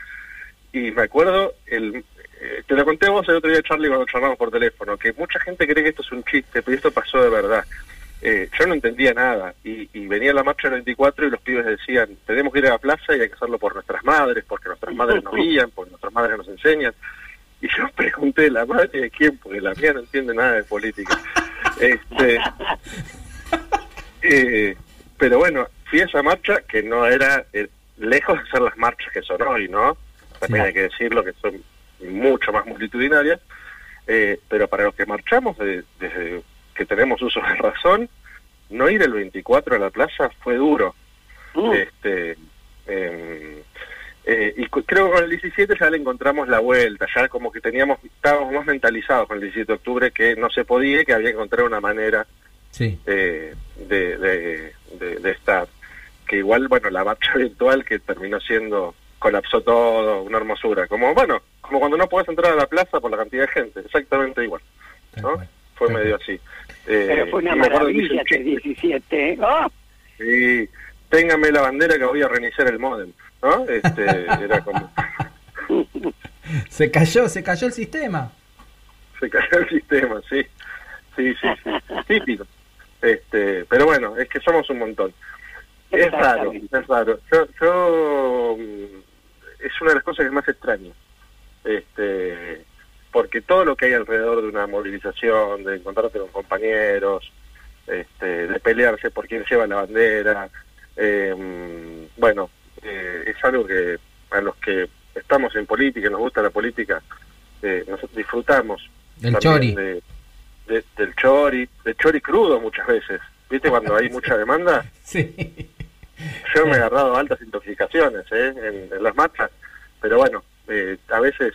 y me acuerdo, el, eh, te lo conté vos el otro día, Charlie, cuando charlamos por teléfono, que mucha gente cree que esto es un chiste, pero esto pasó de verdad. Eh, yo no entendía nada y, y venía la marcha del 24 y los pibes decían, tenemos que ir a la plaza y hay que hacerlo por nuestras madres, porque nuestras madres nos [LAUGHS] guían, porque nuestras madres nos enseñan. Y yo pregunté, ¿la madre de quién? Porque la mía no entiende nada de política. [LAUGHS] Este, eh, pero bueno, fui a esa marcha que no era eh, lejos de ser las marchas que son hoy, ¿no? También Sí. hay que decirlo que son mucho más multitudinarias, eh, pero para los que marchamos de- desde que tenemos uso de razón, no ir el 24 a la plaza fue duro. Mm. Este, em, eh, y creo que con el 17 ya le encontramos la vuelta, ya como que teníamos, estábamos más mentalizados con el 17 de octubre que no se podía y que había que encontrar una manera Sí. eh, de, de, de- de estar. Que igual, bueno, la marcha [LAUGHS] virtual que terminó siendo, colapsó todo, una hermosura. Como, bueno, como cuando no puedes entrar a la plaza por la cantidad de gente, exactamente igual. ¿no? Fue medio así. Eh, Pero fue una y me acuerdo que hice maravilla chiste. 17. ¿eh? ¡Oh! Sí, téngame la bandera que voy a reiniciar el modem, ¿no? Este, era como, [LAUGHS] Se cayó, se cayó el sistema. se cayó el sistema, sí, sí, sí, sí. típico. Este, pero bueno, es que somos un montón. Es raro, es raro. Yo, yo, mm, es una de las cosas que más extraño. Este, porque todo lo que hay alrededor de una movilización, de encontrarte con compañeros, este, de pelearse por quién lleva la bandera, eh, mm, bueno, eh, es algo que a los que estamos en política, nos gusta la política, eh, nosotros disfrutamos. Del también chori. de- de- del chori, del chori crudo muchas veces. ¿Viste cuando hay [LAUGHS] mucha demanda? Sí. Yo me he agarrado altas intoxicaciones ¿eh? en, en las marchas, pero bueno, eh, a veces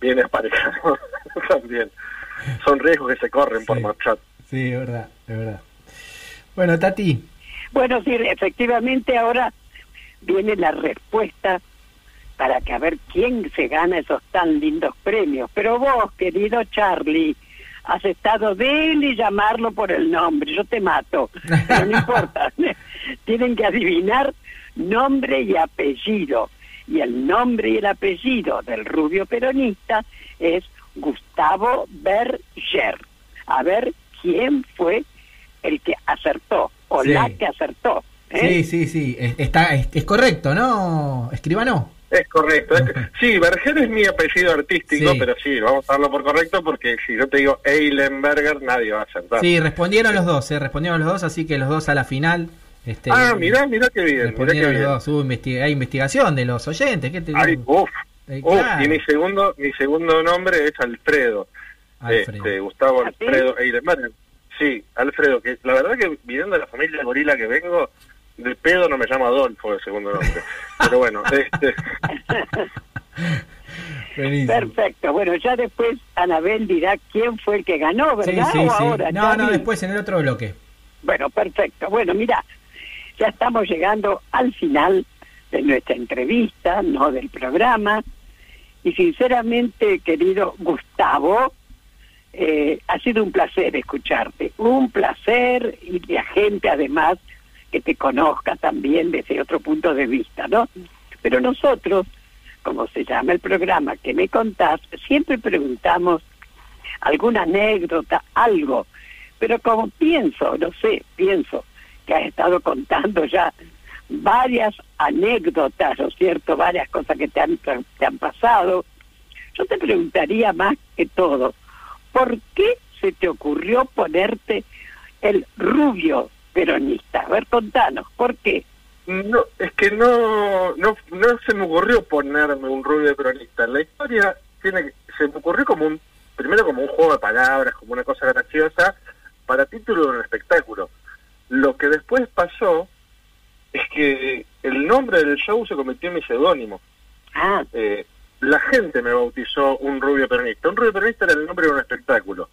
viene aparejado [LAUGHS] también. Son riesgos que se corren por marchar. Sí, es verdad, es verdad. Bueno, Tati, Bueno, sí, efectivamente ahora viene la respuesta para que a ver quién se gana esos tan lindos premios. Pero vos, querido Charlie, has estado de él y llamarlo por el nombre. Yo te mato, pero no importa. [LAUGHS] Tienen que adivinar nombre y apellido. Y el nombre y el apellido del rubio peronista es Gustavo Berger. A ver quién fue el que acertó o Sí. la que acertó. ¿Eh? Sí, sí, sí. Es, está, es, es correcto, ¿no? Escribano. Es correcto. es que- sí, Berger es mi apellido artístico, Sí. pero sí, vamos a darlo por correcto porque si yo te digo Eilenberger, nadie va a acertar. Sí, respondieron los dos, eh, respondieron los dos, así que los dos a la final. Este, ah, mirá, mirá qué bien, mirá qué Respondieron los bien. dos. Hubo investi- hay investigación de los oyentes. ¿qué te Ay, uf, Eh, uf, claro. y mi segundo, mi segundo nombre es Alfredo. Alfredo. Este, Gustavo. Alfredo Eilenberger. Sí, Alfredo, que la verdad que viniendo de la familia gorila que vengo, de pedo no me llamo Adolfo de segundo nombre. Pero bueno, [LAUGHS] este. Perfecto. Bueno, ya después Anabel dirá quién fue el que ganó, Sí, ¿verdad? sí, o sí. ahora. No, no, después en el otro bloque. Bueno, perfecto. Bueno, mira, ya estamos llegando al final de nuestra entrevista, no del programa. Y sinceramente, querido Gustavo, eh, ha sido un placer escucharte. Un placer y la gente además que te conozca también desde otro punto de vista, ¿no? Pero nosotros, como se llama el programa que me contás, siempre preguntamos alguna anécdota, algo. Pero como pienso, no sé, pienso que has estado contando ya varias anécdotas, ¿no es cierto? Varias cosas que te han, te han pasado. Yo te preguntaría más que todo, ¿por qué se te ocurrió ponerte el rubio peronista? A ver, contanos, ¿por qué? No, es que no, no, no se me ocurrió ponerme un rubio peronista. La historia tiene que- se me ocurrió como un, primero como un juego de palabras, como una cosa graciosa, para título de un espectáculo. Lo que después pasó es que el nombre del show se convirtió en mi seudónimo. Ah, Eh, la gente me bautizó un rubio peronista. Un rubio peronista era el nombre de un espectáculo.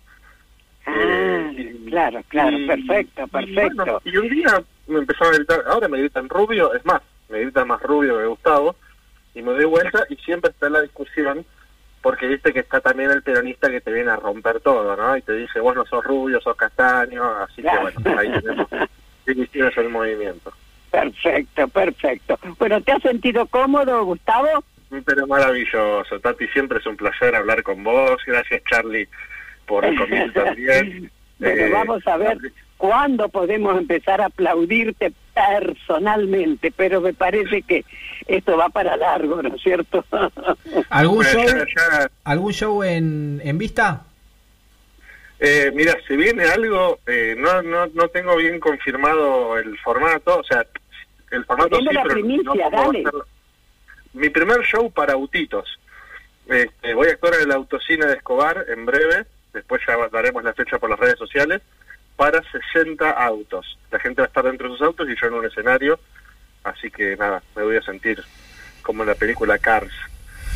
Ah, Eh, claro, claro, y- perfecto, y perfecto. bueno, Y, un día me empezaron a gritar, ahora me gritan rubio, es más, me gritan más rubio que Gustavo, y me doy vuelta y siempre está la discusión, porque viste que está también el peronista que te viene a romper todo, ¿no? Y te dice, vos no sos rubio, sos castaño, así Claro. que bueno, ahí tenemos divisiones el movimiento. Perfecto, perfecto. Bueno, ¿te has sentido cómodo, Gustavo? Pero maravilloso, Tati, siempre es un placer hablar con vos, gracias Charlie por el [LAUGHS] también. Bueno, Eh, vamos a ver cuándo podemos empezar a aplaudirte personalmente, pero me parece que esto va para largo, ¿no es cierto? [LAUGHS] ¿Algún Bueno, show, ya- ya- ¿algún show en, en vista? Eh, mira, si viene algo, eh, no, no, no tengo bien confirmado el formato, o sea, el formato sí, la pero primicia, no dale. Mi primer show para autitos. Este, voy a actuar en el autocine de Escobar en breve, después ya daremos la fecha por las redes sociales, para 60 autos. La gente va a estar dentro de sus autos y yo en un escenario, así que nada, me voy a sentir como en la película Cars,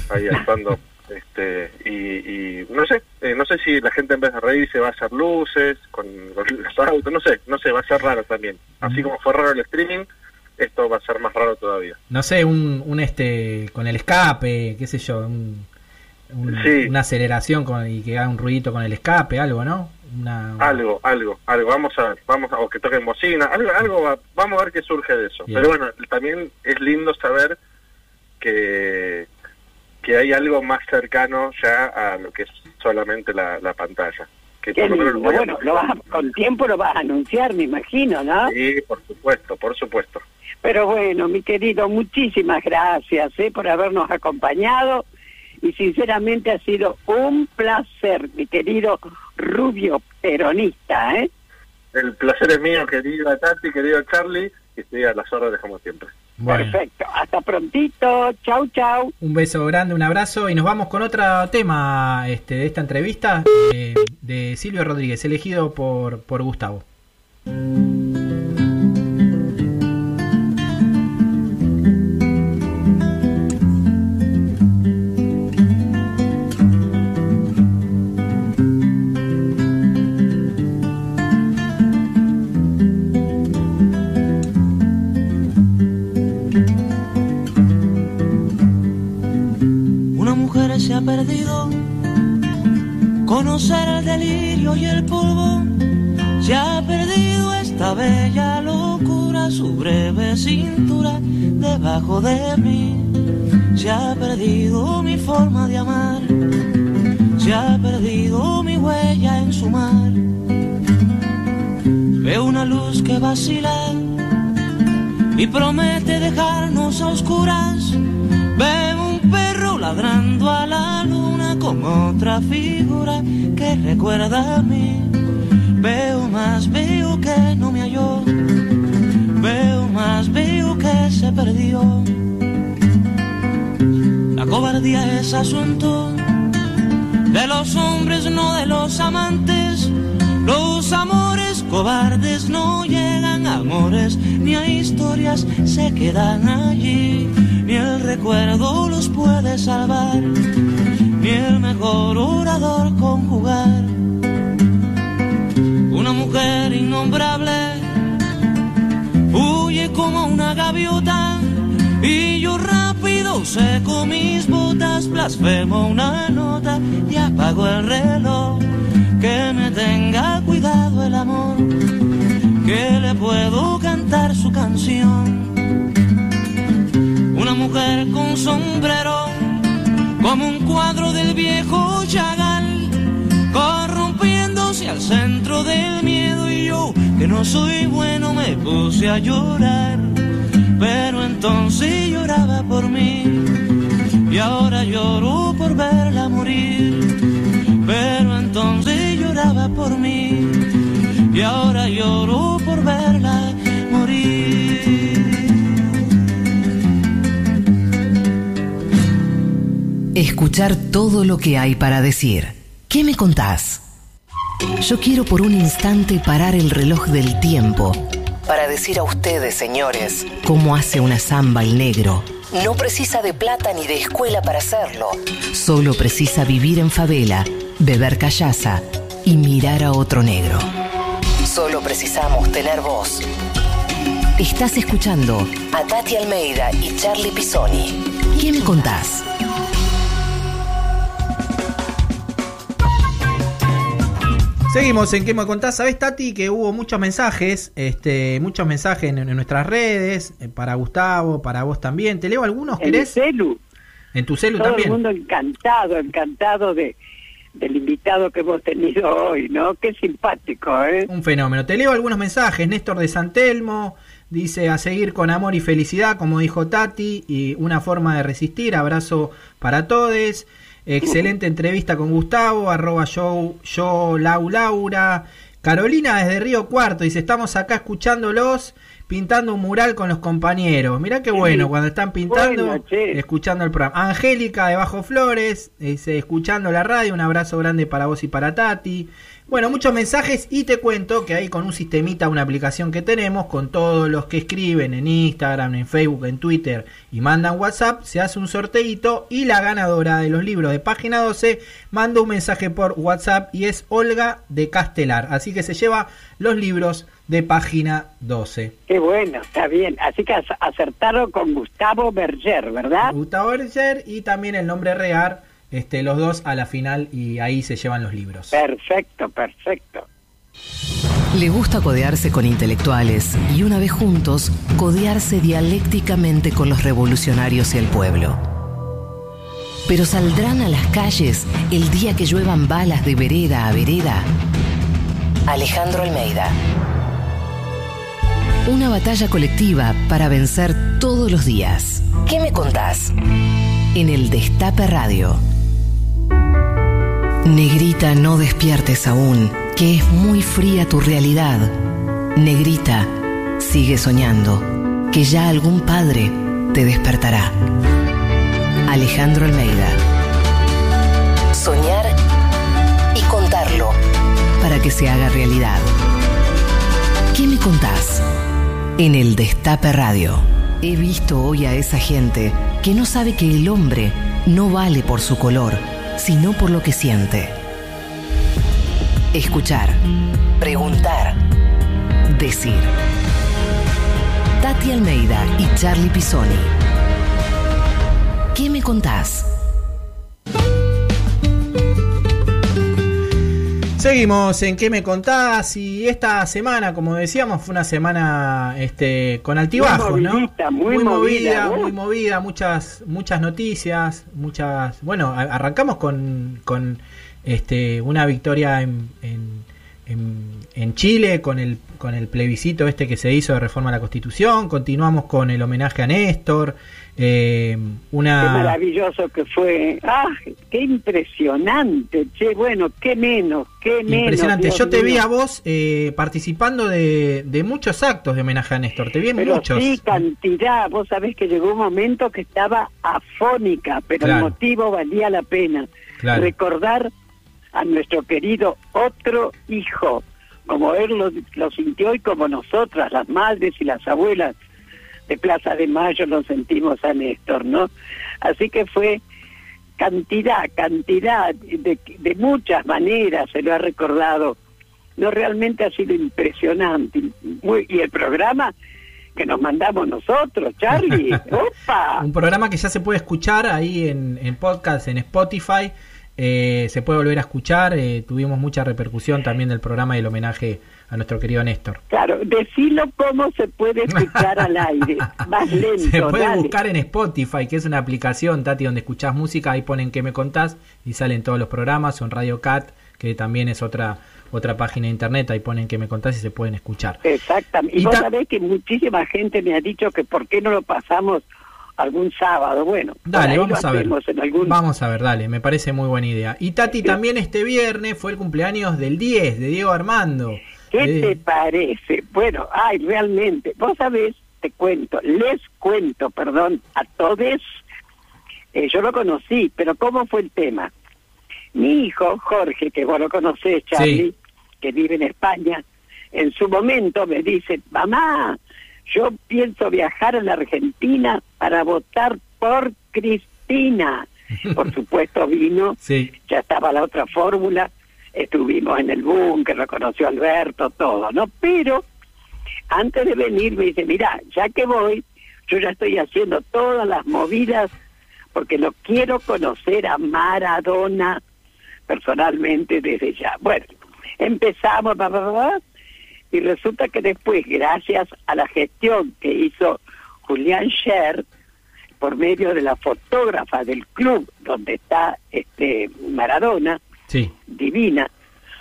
ahí [LAUGHS] actuando. este y, y no sé, eh, no sé si la gente en vez de reírse va a hacer luces con, con los autos, no sé, no sé, va a ser raro también. Así como fue raro el streaming, esto va a ser más raro todavía. No sé, un, un este con el escape, qué sé yo, un, un- Sí. una aceleración con, y que haga un ruidito con el escape, algo, ¿no? Una, Algo, algo, algo, vamos a ver, vamos a, o que toquen bocina, algo, algo va- vamos a ver qué surge de eso. Bien. Pero bueno, también es lindo saber que, que hay algo más cercano ya a lo que es solamente la, la pantalla. Que por lo menos lo Bueno, lo vas a- con tiempo lo vas a anunciar, me imagino, ¿no? Sí, por supuesto, por supuesto. Pero bueno, mi querido, muchísimas gracias ¿eh? por habernos acompañado y sinceramente ha sido un placer, mi querido Rubio Peronista, ¿eh? El placer es mío, querida Tati, querido Charlie, y estoy a las órdenes como siempre. Bueno, Perfecto. Hasta prontito. Chau, chau. un beso grande, un abrazo y nos vamos con otro tema este, de esta entrevista eh, de Silvio Rodríguez, elegido por, por Gustavo. Conocer el delirio y el polvo. Se ha perdido esta bella locura, su breve cintura debajo de mí. Se ha perdido mi forma de amar, se ha perdido mi huella en su mar. Veo una luz que vacila y promete dejarnos a oscuras. Ladrando a la luna con otra figura que recuerda a mí. Veo más, veo que no me halló. Veo más, veo que se perdió. La cobardía es asunto de los hombres, no de los amantes. Los amores cobardes no llegan a amores, ni a historias se quedan allí, recuerdo los puede salvar, ni el mejor orador conjugar. Una mujer innombrable huye como una gaviota y yo rápido seco mis botas, blasfemo una nota y apago el reloj. Que me tenga cuidado el amor, que le puedo cantar su canción. Mujer con sombrero, como un cuadro del viejo Chagall, corrompiéndose al centro del miedo y yo, que no soy bueno, me puse a llorar pero entonces lloraba por mí y ahora lloro por verla morir. Pero entonces lloraba por mí y ahora lloro por verla Escuchar todo lo que hay para decir. ¿Qué me contás? Yo quiero por un instante parar el reloj del tiempo para decir a ustedes, señores, cómo hace una samba el negro. No precisa de plata ni de escuela para hacerlo. Solo precisa vivir en favela, beber callaza y mirar a otro negro. Solo precisamos tener voz. Estás escuchando a Tati Almeida y Charlie Pisoni. ¿Qué me contás? Seguimos en ¿Qué me contás? ¿Sabés, Tati, que hubo muchos mensajes, este, muchos mensajes en, en nuestras redes, eh, para Gustavo, para vos también. ¿Te leo algunos, En querés? celu. En tu celu Todo también. el mundo encantado, encantado de del invitado que hemos tenido hoy, ¿no? Qué simpático, ¿eh? Un fenómeno. Te leo algunos mensajes. Néstor de Santelmo dice a seguir con amor y felicidad, como dijo Tati, y una forma de resistir. Abrazo para todos. Excelente entrevista con Gustavo, arroba yo, yo Lau Laura. Carolina desde Río Cuarto dice, estamos acá escuchándolos, pintando un mural con los compañeros. Mirá qué bueno, cuando están pintando, Bueno, escuchando el programa. Angélica de Bajo Flores, dice, escuchando la radio, un abrazo grande para vos y para Tati. Bueno, muchos mensajes y te cuento que ahí con un sistemita, una aplicación que tenemos, con todos los que escriben en Instagram, en Facebook, en Twitter y mandan WhatsApp, se hace un sorteito y la ganadora de los libros de página 12 manda un mensaje por WhatsApp y es Olga de Castelar. Así que se lleva los libros de página 12. Qué bueno, está bien. Así que ac- acertaron con Gustavo Berger, ¿verdad? Gustavo Berger y también el nombre real, este, los dos a la final y ahí se llevan los libros. Perfecto, perfecto. Le gusta codearse con intelectuales y una vez juntos, codearse dialécticamente con los revolucionarios y el pueblo. Pero saldrán a las calles el día que lluevan balas de vereda a vereda. Alejandro Almeida. Una batalla colectiva para vencer todos los días. ¿Qué me contás? En el Destape Radio. Negrita, no despiertes aún, que es muy fría tu realidad. Negrita, sigue soñando, que ya algún padre te despertará. Alejandro Almeida. Soñar y contarlo para que se haga realidad. ¿Qué me contás? En el Destape Radio. He visto hoy a esa gente que no sabe que el hombre no vale por su color, sino por lo que siente. Escuchar, preguntar, decir. Tati Almeida y Charlie Pisoni. ¿Qué me contás? Seguimos en qué me contás y esta semana, como decíamos, fue una semana este con altibajos, Muy ¿no? muy movida, ¿no? muy movida, muchas muchas noticias, muchas, bueno, arrancamos con, con este una victoria en, en, en- en Chile con el con el plebiscito este que se hizo de reforma a la Constitución, continuamos con el homenaje a Néstor, eh, Qué una maravilloso que fue. ¡Ah! ¡Qué impresionante! Che, bueno, qué menos, qué menos. Impresionante. Dios Yo te vi a vos eh, participando de, de muchos actos de homenaje a Néstor. Te vi en Pero muchos. sí, cantidad. Vos sabés que llegó un momento que estaba afónica, pero Claro. el motivo valía la pena. Claro. Recordar a nuestro querido otro hijo, como él lo, lo sintió y como nosotras, las madres y las abuelas de Plaza de Mayo, lo sentimos a Néstor, ¿no? Así que fue cantidad, cantidad, de, de muchas maneras se lo ha recordado. No, realmente ha sido impresionante. Muy, y el programa que nos mandamos nosotros, Charlie. [LAUGHS] ¡Opa! Un programa que ya se puede escuchar ahí en, en podcast, en Spotify. Eh, se puede volver a escuchar. eh, tuvimos mucha repercusión también del programa y el homenaje a nuestro querido Néstor. Claro, decilo cómo se puede escuchar al aire. [LAUGHS] Más lento, Se puede dale. buscar en Spotify, que es una aplicación, Tati, donde escuchás música. Ahí ponen que me contás y salen todos los programas. O en Radio Cat, que también es otra otra página de internet. Ahí ponen que me contás y se pueden escuchar. Exactamente. Y, Y vos sabés que muchísima gente me ha dicho que por qué no lo pasamos algún sábado. Bueno, Dale, vamos a ver. algún... Vamos a ver, dale, me parece muy buena idea. Y Tati, también este viernes fue el cumpleaños del 10 de Diego Armando. ¿Qué te parece? Bueno, ay, realmente, vos sabés, te cuento, les cuento, perdón, a todos, eh, yo lo conocí, pero ¿cómo fue el tema? Mi hijo, Jorge, que vos lo conocés, Charlie, Sí. que vive en España, en su momento me dice, mamá, yo pienso viajar a la Argentina para votar por Cristina. [LAUGHS] Por supuesto vino, Sí, ya estaba la otra fórmula, estuvimos en el búnker, lo conoció Alberto, todo, ¿no? Pero antes de venir me dice, mira, ya que voy, yo ya estoy haciendo todas las movidas porque lo quiero conocer a Maradona personalmente desde ya. Bueno, empezamos, y resulta que después, gracias a la gestión que hizo Julián Scher, por medio de la fotógrafa del club donde está este Maradona, sí. divina,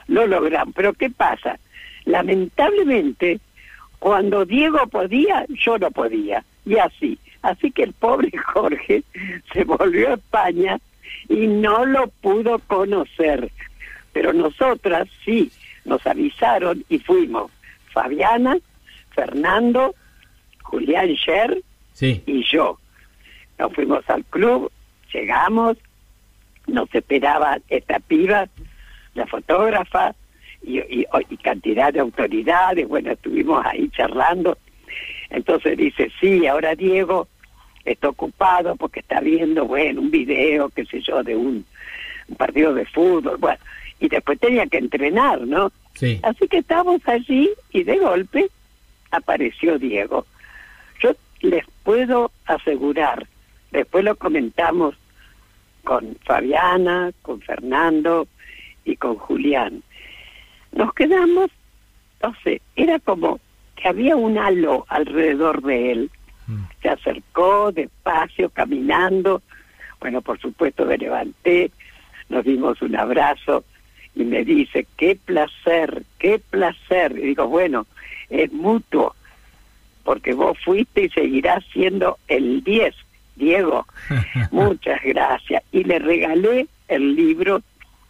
lo logran. Pero ¿qué pasa? Lamentablemente, cuando Diego podía, yo no podía. Y así. Así que el pobre [LAUGHS] Jorge se volvió a España y no lo pudo conocer. Pero nosotras sí, nos avisaron y fuimos. Fabiana, Fernando, Julián Scher Sí, y yo. Nos fuimos al club, llegamos, nos esperaba esta piba, la fotógrafa y, y- y cantidad de autoridades, bueno, estuvimos ahí charlando. Entonces dice, sí, ahora Diego está ocupado porque está viendo, bueno, un video, qué sé yo, de un, un partido de fútbol, bueno, y después tenía que entrenar, ¿no? Sí. Así que estábamos allí y de golpe apareció Diego. Yo les puedo asegurar, después lo comentamos con Fabiana, con Fernando y con Julián. Nos quedamos, no sé, era como que había un halo alrededor de él. Mm. Se acercó despacio, caminando. Bueno, por supuesto me levanté, nos dimos un abrazo y me dice, qué placer, qué placer. Y digo, bueno, es mutuo, porque vos fuiste y seguirás siendo el 10, Diego. [LAUGHS] Muchas gracias. Y le regalé el libro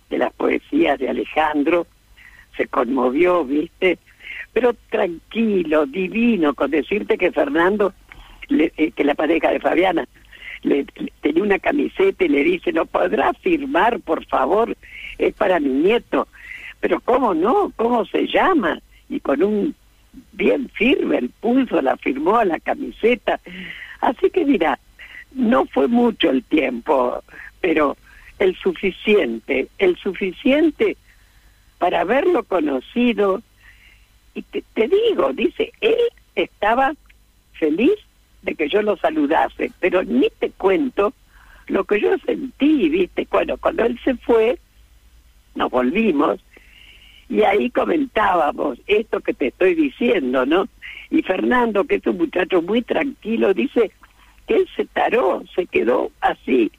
de las poesías de Alejandro. Se conmovió, ¿viste? Pero tranquilo, divino, con decirte que Fernando, le- eh, que la pareja de Fabiana, le, tenía una camiseta y le dice, ¿no podrá firmar, por favor? Es para mi nieto. Pero ¿cómo no? ¿Cómo se llama? Y con un bien firme el pulso la firmó a la camiseta. Así que mira, no fue mucho el tiempo, pero el suficiente, el suficiente para haberlo conocido. Y te digo, dice, él estaba feliz de que yo lo saludase, pero ni te cuento lo que yo sentí, viste, bueno, cuando él se fue, nos volvimos Y ahí comentábamos esto que te estoy diciendo, ¿no? Y Fernando, que es un muchacho muy tranquilo, dice que él se taró, se quedó así.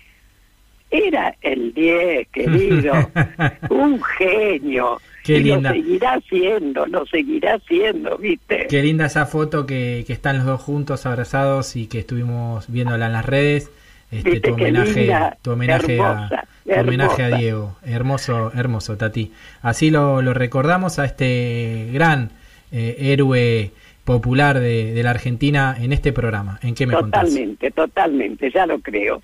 Era el 10, querido, [LAUGHS] un genio. Qué y linda. lo seguirá siendo, lo seguirá siendo, ¿viste? Qué linda esa foto que, que están los dos juntos abrazados y que estuvimos viéndola en las redes. Este, tu homenaje, linda, tu homenaje, hermosa, a, tu homenaje a. Diego. Hermoso, hermoso, Tati. Así lo, lo recordamos a este gran eh, héroe popular de, de la Argentina en este programa. ¿En qué me contás? Totalmente, totalmente, ya lo creo.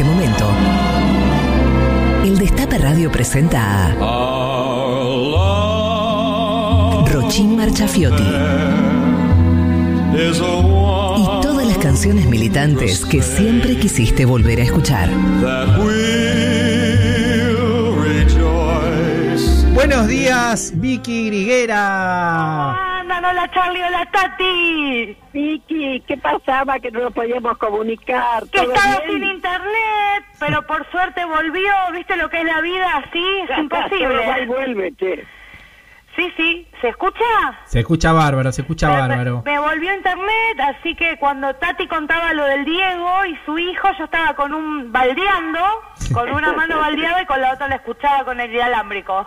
Este momento, el Destape Radio presenta a Rochín Marchafiotti y todas las canciones militantes que siempre quisiste volver a escuchar. Buenos días, Vicky Griguera. Hola Charlie, hola Tati. Vicky, ¿qué pasaba que no nos podíamos comunicar? Que ¿Todo estaba bien? sin internet, pero por suerte volvió. ¿Viste lo que es la vida así? Es Todo va y imposible. vuelve, che. Sí, sí. ¿Se escucha? Se escucha bárbaro, se escucha Me- bárbaro. Me, volvió internet, así que cuando Tati contaba lo del Diego y su hijo, yo estaba con un baldeando, con una [LAUGHS] mano baldeada y con la otra la escuchaba con el inalámbrico.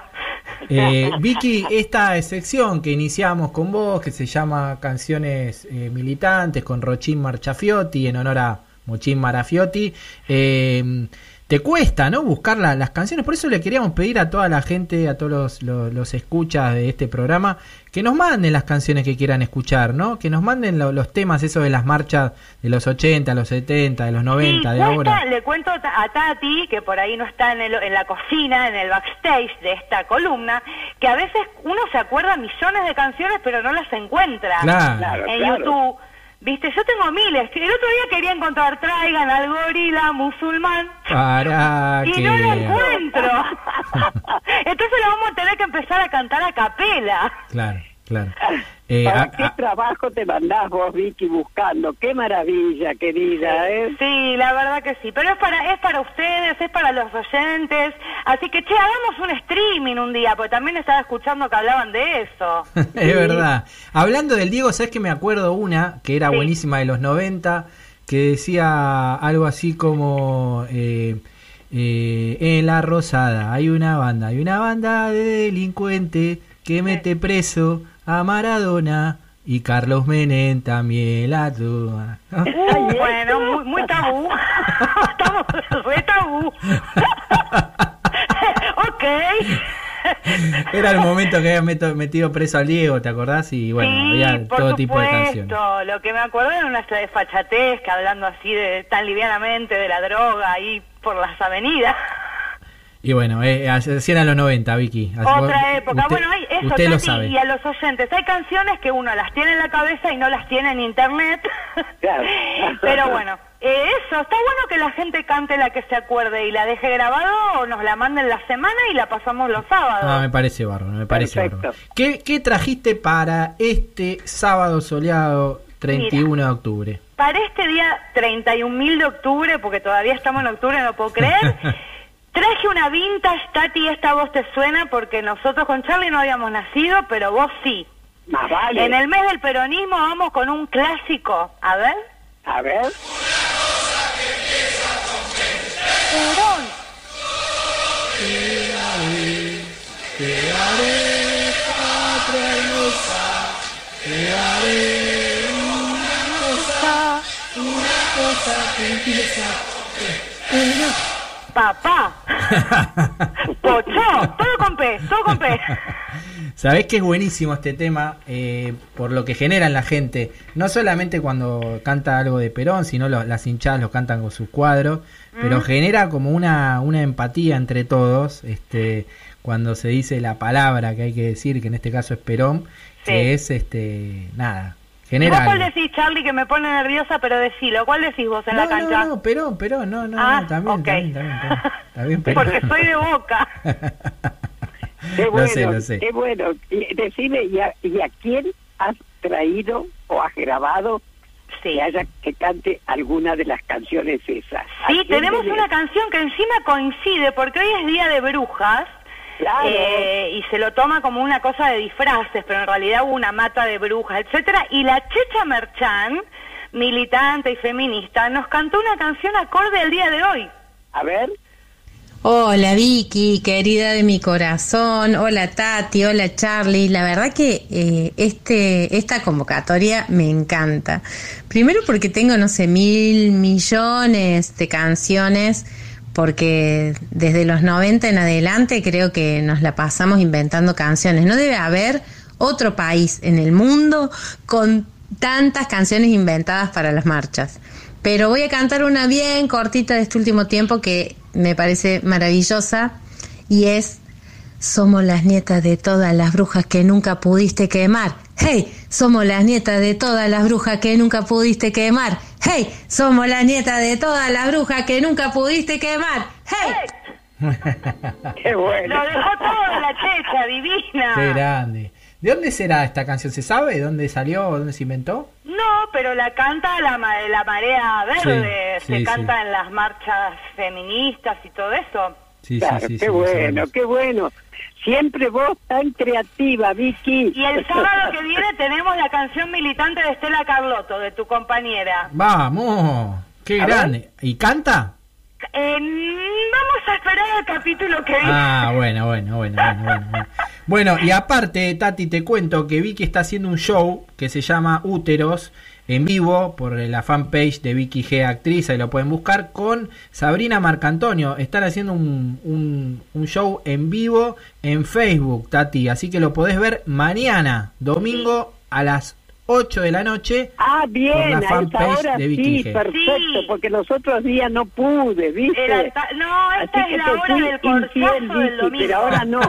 Eh, Vicky, esta sección que iniciamos con vos, que se llama Canciones eh, Militantes con Rochín Marchafiotti, en honor a Mochín Marafiotti, eh, te cuesta, ¿no? Buscar la- las canciones. Por eso le queríamos pedir a toda la gente, a todos los, los- los escuchas de este programa, que nos manden las canciones que quieran escuchar, ¿no? Que nos manden lo- los temas, esos de las marchas de los 80, los 70, de los 90, Sí, de ahora. le cuento a Tati, que por ahí no está en, el- en la cocina, en el backstage de esta columna, que a veces uno se acuerda millones de canciones pero no las encuentra Claro. Claro, en claro. YouTube. Viste, yo tengo miles. El otro día quería encontrar Traigan al gorila musulmán Para [LAUGHS] y que... no lo encuentro. [LAUGHS] Entonces lo vamos a tener que empezar a cantar a capela. Claro, claro. [LAUGHS] Eh, ¿Para a- qué a- trabajo te mandás vos, Vicky, buscando? Qué maravilla, querida, ¿eh? Sí, la verdad que sí, pero es para es para ustedes, es para los oyentes, así que che, hagamos un streaming un día, porque también estaba escuchando que hablaban de eso. [LAUGHS] es verdad. Hablando del Diego, ¿sabes que me acuerdo una que era Sí. buenísima de los 90? Que decía algo así como... eh, eh, en la Rosada hay una banda, hay una banda de delincuentes que mete preso a Maradona y Carlos Menem también la toma. Uh, [LAUGHS] bueno, muy, muy tabú. [LAUGHS] Estamos re tabú. [LAUGHS] ok. Era el momento que había meto- metido preso al Diego, ¿te acordás? Y bueno, sí, había por todo tipo de supuesto. canciones. Lo que me acuerdo era una desfachatez que hablando así de tan livianamente de la droga ahí por las avenidas. Y bueno, eh, así eran los 90, Vicky. Así vos- Otra época. usted- bueno, hay eso, usted lo sabe. y a los oyentes. Hay canciones que uno las tiene en la cabeza y no las tiene en internet. [LAUGHS] Claro. [LAUGHS] Pero bueno, eh, eso, está bueno que la gente cante la que se acuerde y la deje grabado o nos la manden la semana y la pasamos los sábados. Ah, me parece bárbaro, me parece Perfecto. bárbaro. ¿Qué, ¿Qué trajiste para este sábado soleado 31 de octubre? Para este día 31.000 de octubre, porque todavía estamos en octubre, no puedo creer, [LAUGHS] traje una vintage, Tati, esta voz te suena porque nosotros con Charlie no habíamos nacido, pero vos sí. Más vale. En el mes del peronismo vamos con un clásico. A ver. A ver. Perón. Papá. [LAUGHS] Pocho. Todo con P. Todo con P. [LAUGHS] Sabés que es buenísimo este tema eh, por lo que genera en la gente. No solamente cuando canta algo de Perón, sino las hinchadas lo cantan con sus cuadros, pero Mm. genera como una, una empatía entre todos. Este, cuando se dice la palabra que hay que decir, que en este caso es Perón, que es este nada, ¿Y genera. vos cuál decís, Charlie, que me pone nerviosa, pero decilo? ¿Cuál decís vos en la No, cancha? no, no, Perón, Perón, no, no, Ah, no, también, ok. también, también, también, [LAUGHS] Perón. Porque soy de boca. [LAUGHS] Qué Lo bueno, sé, lo sé. qué bueno. Y decime, ¿y a, y a quién has traído o has grabado Sí. que haya que cante alguna de las canciones esas. ¿A Sí, tenemos una canción que encima coincide, porque hoy es Día de Brujas, Claro. eh, y se lo toma como una cosa de disfraces, pero en realidad hubo una mata de brujas, etcétera. Y la Checha Merchan, militante y feminista, nos cantó una canción acorde al día de hoy. A ver. Hola Vicky, querida de mi corazón. Hola Tati, hola Charlie. La verdad que eh, este, esta convocatoria me encanta. Primero porque tengo, no sé, mil millones de canciones, porque desde los 90 en adelante creo que nos la pasamos inventando canciones. No debe haber otro país en el mundo con tantas canciones inventadas para las marchas. Pero voy a cantar una bien cortita de este último tiempo que me parece maravillosa y es Somos las nietas de todas las brujas que nunca pudiste quemar. ¡Hey! Somos las nietas de todas las brujas que nunca pudiste quemar. ¡Hey! Somos las nietas de todas las brujas que nunca pudiste quemar. ¡Hey! [LAUGHS] Qué [LAUGHS] bueno. Lo dejó todo la Checha, divina. Qué grande. ¿De dónde será esta canción? ¿Se sabe? ¿Dónde salió? ¿Dónde se inventó? No, pero la canta la, la marea verde, Sí, se sí, canta en las marchas feministas y todo eso. Sí, Claro, sí, sí. qué bueno, qué bueno. Siempre vos tan creativa, Vicky. Y el [LAUGHS] sábado que viene tenemos la canción militante de Estela Carlotto, de tu compañera. Vamos, qué grande. ¿Y canta? Eh, vamos a esperar el capítulo que viene. Ah, bueno, bueno, bueno, bueno, bueno, bueno. Bueno, y aparte, Tati, te cuento que Vicky está haciendo un show que se llama Úteros en vivo por la fanpage de Vicky G Actriz, ahí lo pueden buscar, con Sabrina Marcantonio. Están haciendo un, un, un show en vivo en Facebook, Tati, así que lo podés ver mañana, domingo, a las 8 de la noche. Ah, bien, por la a esa hora de sí, perfecto, Sí. porque los otros días no pude, ¿viste? Era ta- no, esta Así es la hora del infiel, del domingo. pero ahora no.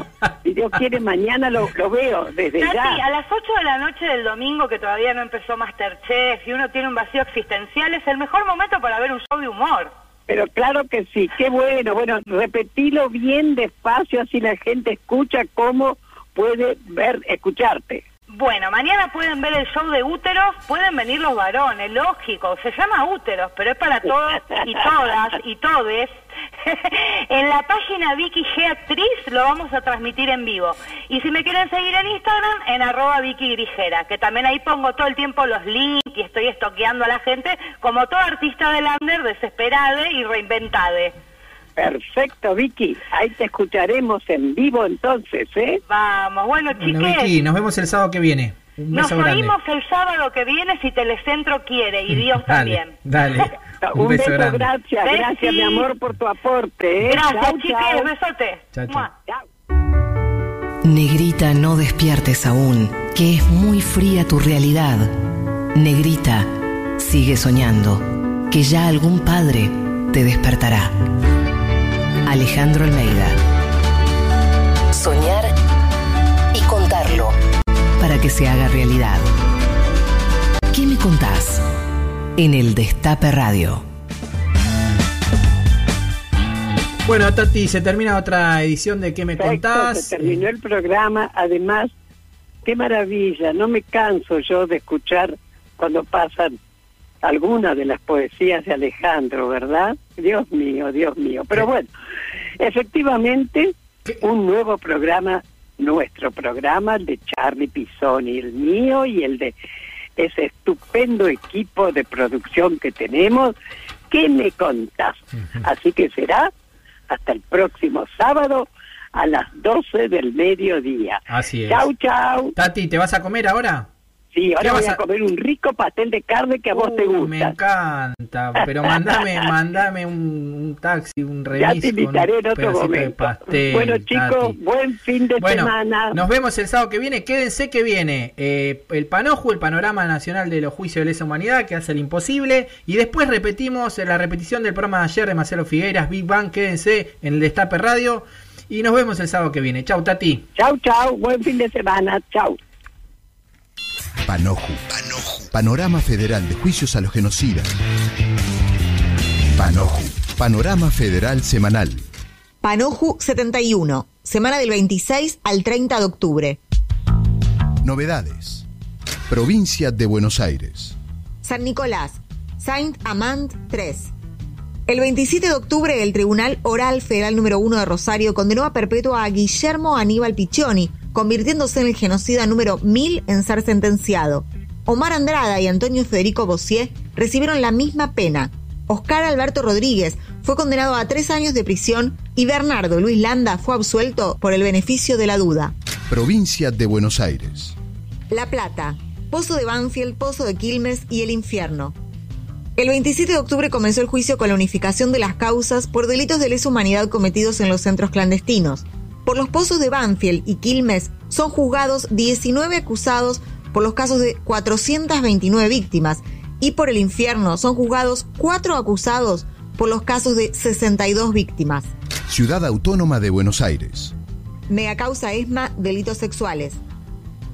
Si Dios [LAUGHS] quiere, mañana lo, lo veo desde Tati, a ya. las 8 de la noche del domingo, que todavía no empezó Masterchef y uno tiene un vacío existencial, es el mejor momento para ver un show de humor. Pero claro que sí, qué bueno. Bueno, repetilo bien despacio, así la gente escucha cómo puede ver, escucharte. Bueno, mañana pueden ver el show de úteros, pueden venir los varones, lógico, se llama úteros, pero es para todos y todas y todes. [LAUGHS] en la página Vicky G Actriz lo vamos a transmitir en vivo. Y si me quieren seguir en Instagram, en arroba Vicky Grijera, que también ahí pongo todo el tiempo los links y estoy estoqueando a la gente como todo artista del under, desesperade y reinventade. Perfecto, Vicky. Ahí te escucharemos en vivo entonces, ¿eh? Vamos, bueno, Bueno, chiques. Vicky, nos vemos el sábado que viene. Un Nos grande. oímos el sábado que viene si Telecentro quiere y Dios Dale, también. dale. [LAUGHS] Un, Un, beso, beso, grande. gracias, gracias mi amor por tu aporte, ¿eh? Gracias, Chau, chiques, chau. besote. Chau. Negrita, no despiertes aún, que es muy fría tu realidad. Negrita, sigue soñando, que ya algún padre te despertará. Alejandro Almeida. Soñar y contarlo para que se haga realidad. ¿Qué me contás? En el Destape Radio. Bueno, Tati, se termina otra edición de ¿Qué me Perfecto, contás? se terminó el programa. Además, qué maravilla. No me canso yo de escuchar cuando pasan algunas de las poesías de Alejandro, ¿verdad? Dios mío, Dios mío. Pero bueno, efectivamente, un nuevo programa, nuestro programa, el de Charlie Pisoni, el mío y el de ese estupendo equipo de producción que tenemos. ¿Qué me contás? Así que será hasta el próximo sábado a las 12 del mediodía. Así es. Chau, chau. Tati, ¿te vas a comer ahora? Sí, ¿Qué ahora vas voy a a- comer un rico pastel de carne que a vos te Uh, Me gusta. encanta, pero mandame, [LAUGHS] mandame un, un taxi, un remis Ya te invitaré en otro pedacito de momento. pastel, bueno, chicos, Tati. buen fin de Bueno, semana. nos vemos el sábado que viene. Quédense que viene eh, el Panoju, el Panorama Nacional de los Juicios de Lesa Humanidad, que hace el imposible. Y después repetimos la repetición del programa de ayer de Marcelo Figueras, Big Bang. Quédense en el Destape Radio. Y nos vemos el sábado que viene. Chau, Tati. Chau, chau, buen fin de semana. Chau. Panoju. Panorama Federal de Juicios a los Genocidas. Panoju. Panorama Federal Semanal. Panoju 71, semana del 26 al 30 de octubre. Novedades. Provincia de Buenos Aires. San Nicolás, Saint Amand 3. El 27 de octubre, el Tribunal Oral Federal número 1 de Rosario condenó a perpetua a Guillermo Aníbal Piccioni, convirtiéndose en el genocida número 1000 en ser sentenciado. Omar Andrada y Antonio Federico Bossier recibieron la misma pena. Oscar Alberto Rodríguez fue condenado a tres años de prisión y Bernardo Luis Landa fue absuelto por el beneficio de la duda. Provincia de Buenos Aires. La Plata, Pozo de Banfield, Pozo de Quilmes y El Infierno. El 27 de octubre comenzó el juicio con la unificación de las causas por delitos de lesa humanidad cometidos en los centros clandestinos. Por los pozos de Banfield y Quilmes son juzgados 19 acusados por los casos de 429 víctimas y por el infierno son juzgados 4 acusados por los casos de 62 víctimas. Ciudad Autónoma de Buenos Aires. Mega causa ESMA, delitos sexuales.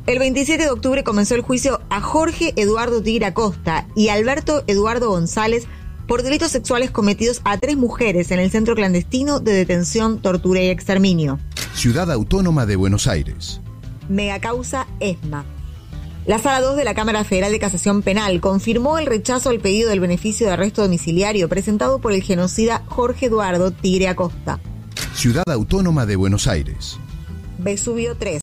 El 27 de octubre comenzó el juicio a Jorge Eduardo Tigre Acosta y Alberto Eduardo González por delitos sexuales cometidos a tres mujeres en el centro clandestino de detención, tortura y exterminio. Ciudad Autónoma de Buenos Aires. Mega causa ESMA. La Sala 2 de la Cámara Federal de Casación Penal confirmó el rechazo al pedido del beneficio de arresto domiciliario presentado por el genocida Jorge Eduardo Tigre Acosta. Ciudad Autónoma de Buenos Aires. Vesubio 3.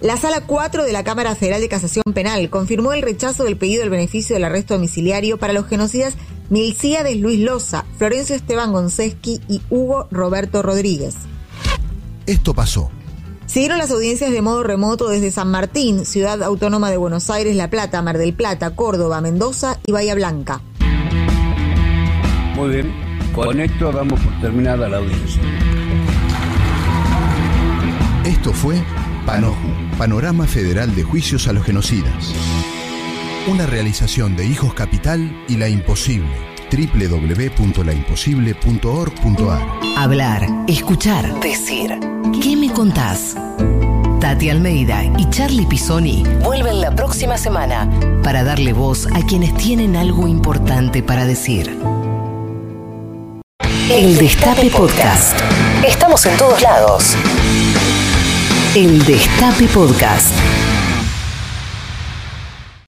La Sala 4 de la Cámara Federal de Casación Penal confirmó el rechazo del pedido del beneficio del arresto domiciliario para los genocidas Milcíades Luis Loza, Florencio Esteban Gonceski y Hugo Roberto Rodríguez. Esto pasó. Siguieron las audiencias de modo remoto desde San Martín, Ciudad Autónoma de Buenos Aires, La Plata, Mar del Plata, Córdoba, Mendoza y Bahía Blanca. Muy bien, con esto damos por terminada la audiencia. Esto fue Panoju, Panorama Federal de Juicios a los Genocidas. Una realización de Hijos Capital y La Imposible www.laimposible.org.ar Hablar, escuchar, decir. ¿Qué me contás? Tati Almeida y Charlie Pisoni vuelven la próxima semana para darle voz a quienes tienen algo importante para decir. El Destape Podcast. Estamos en todos lados. El Destape Podcast.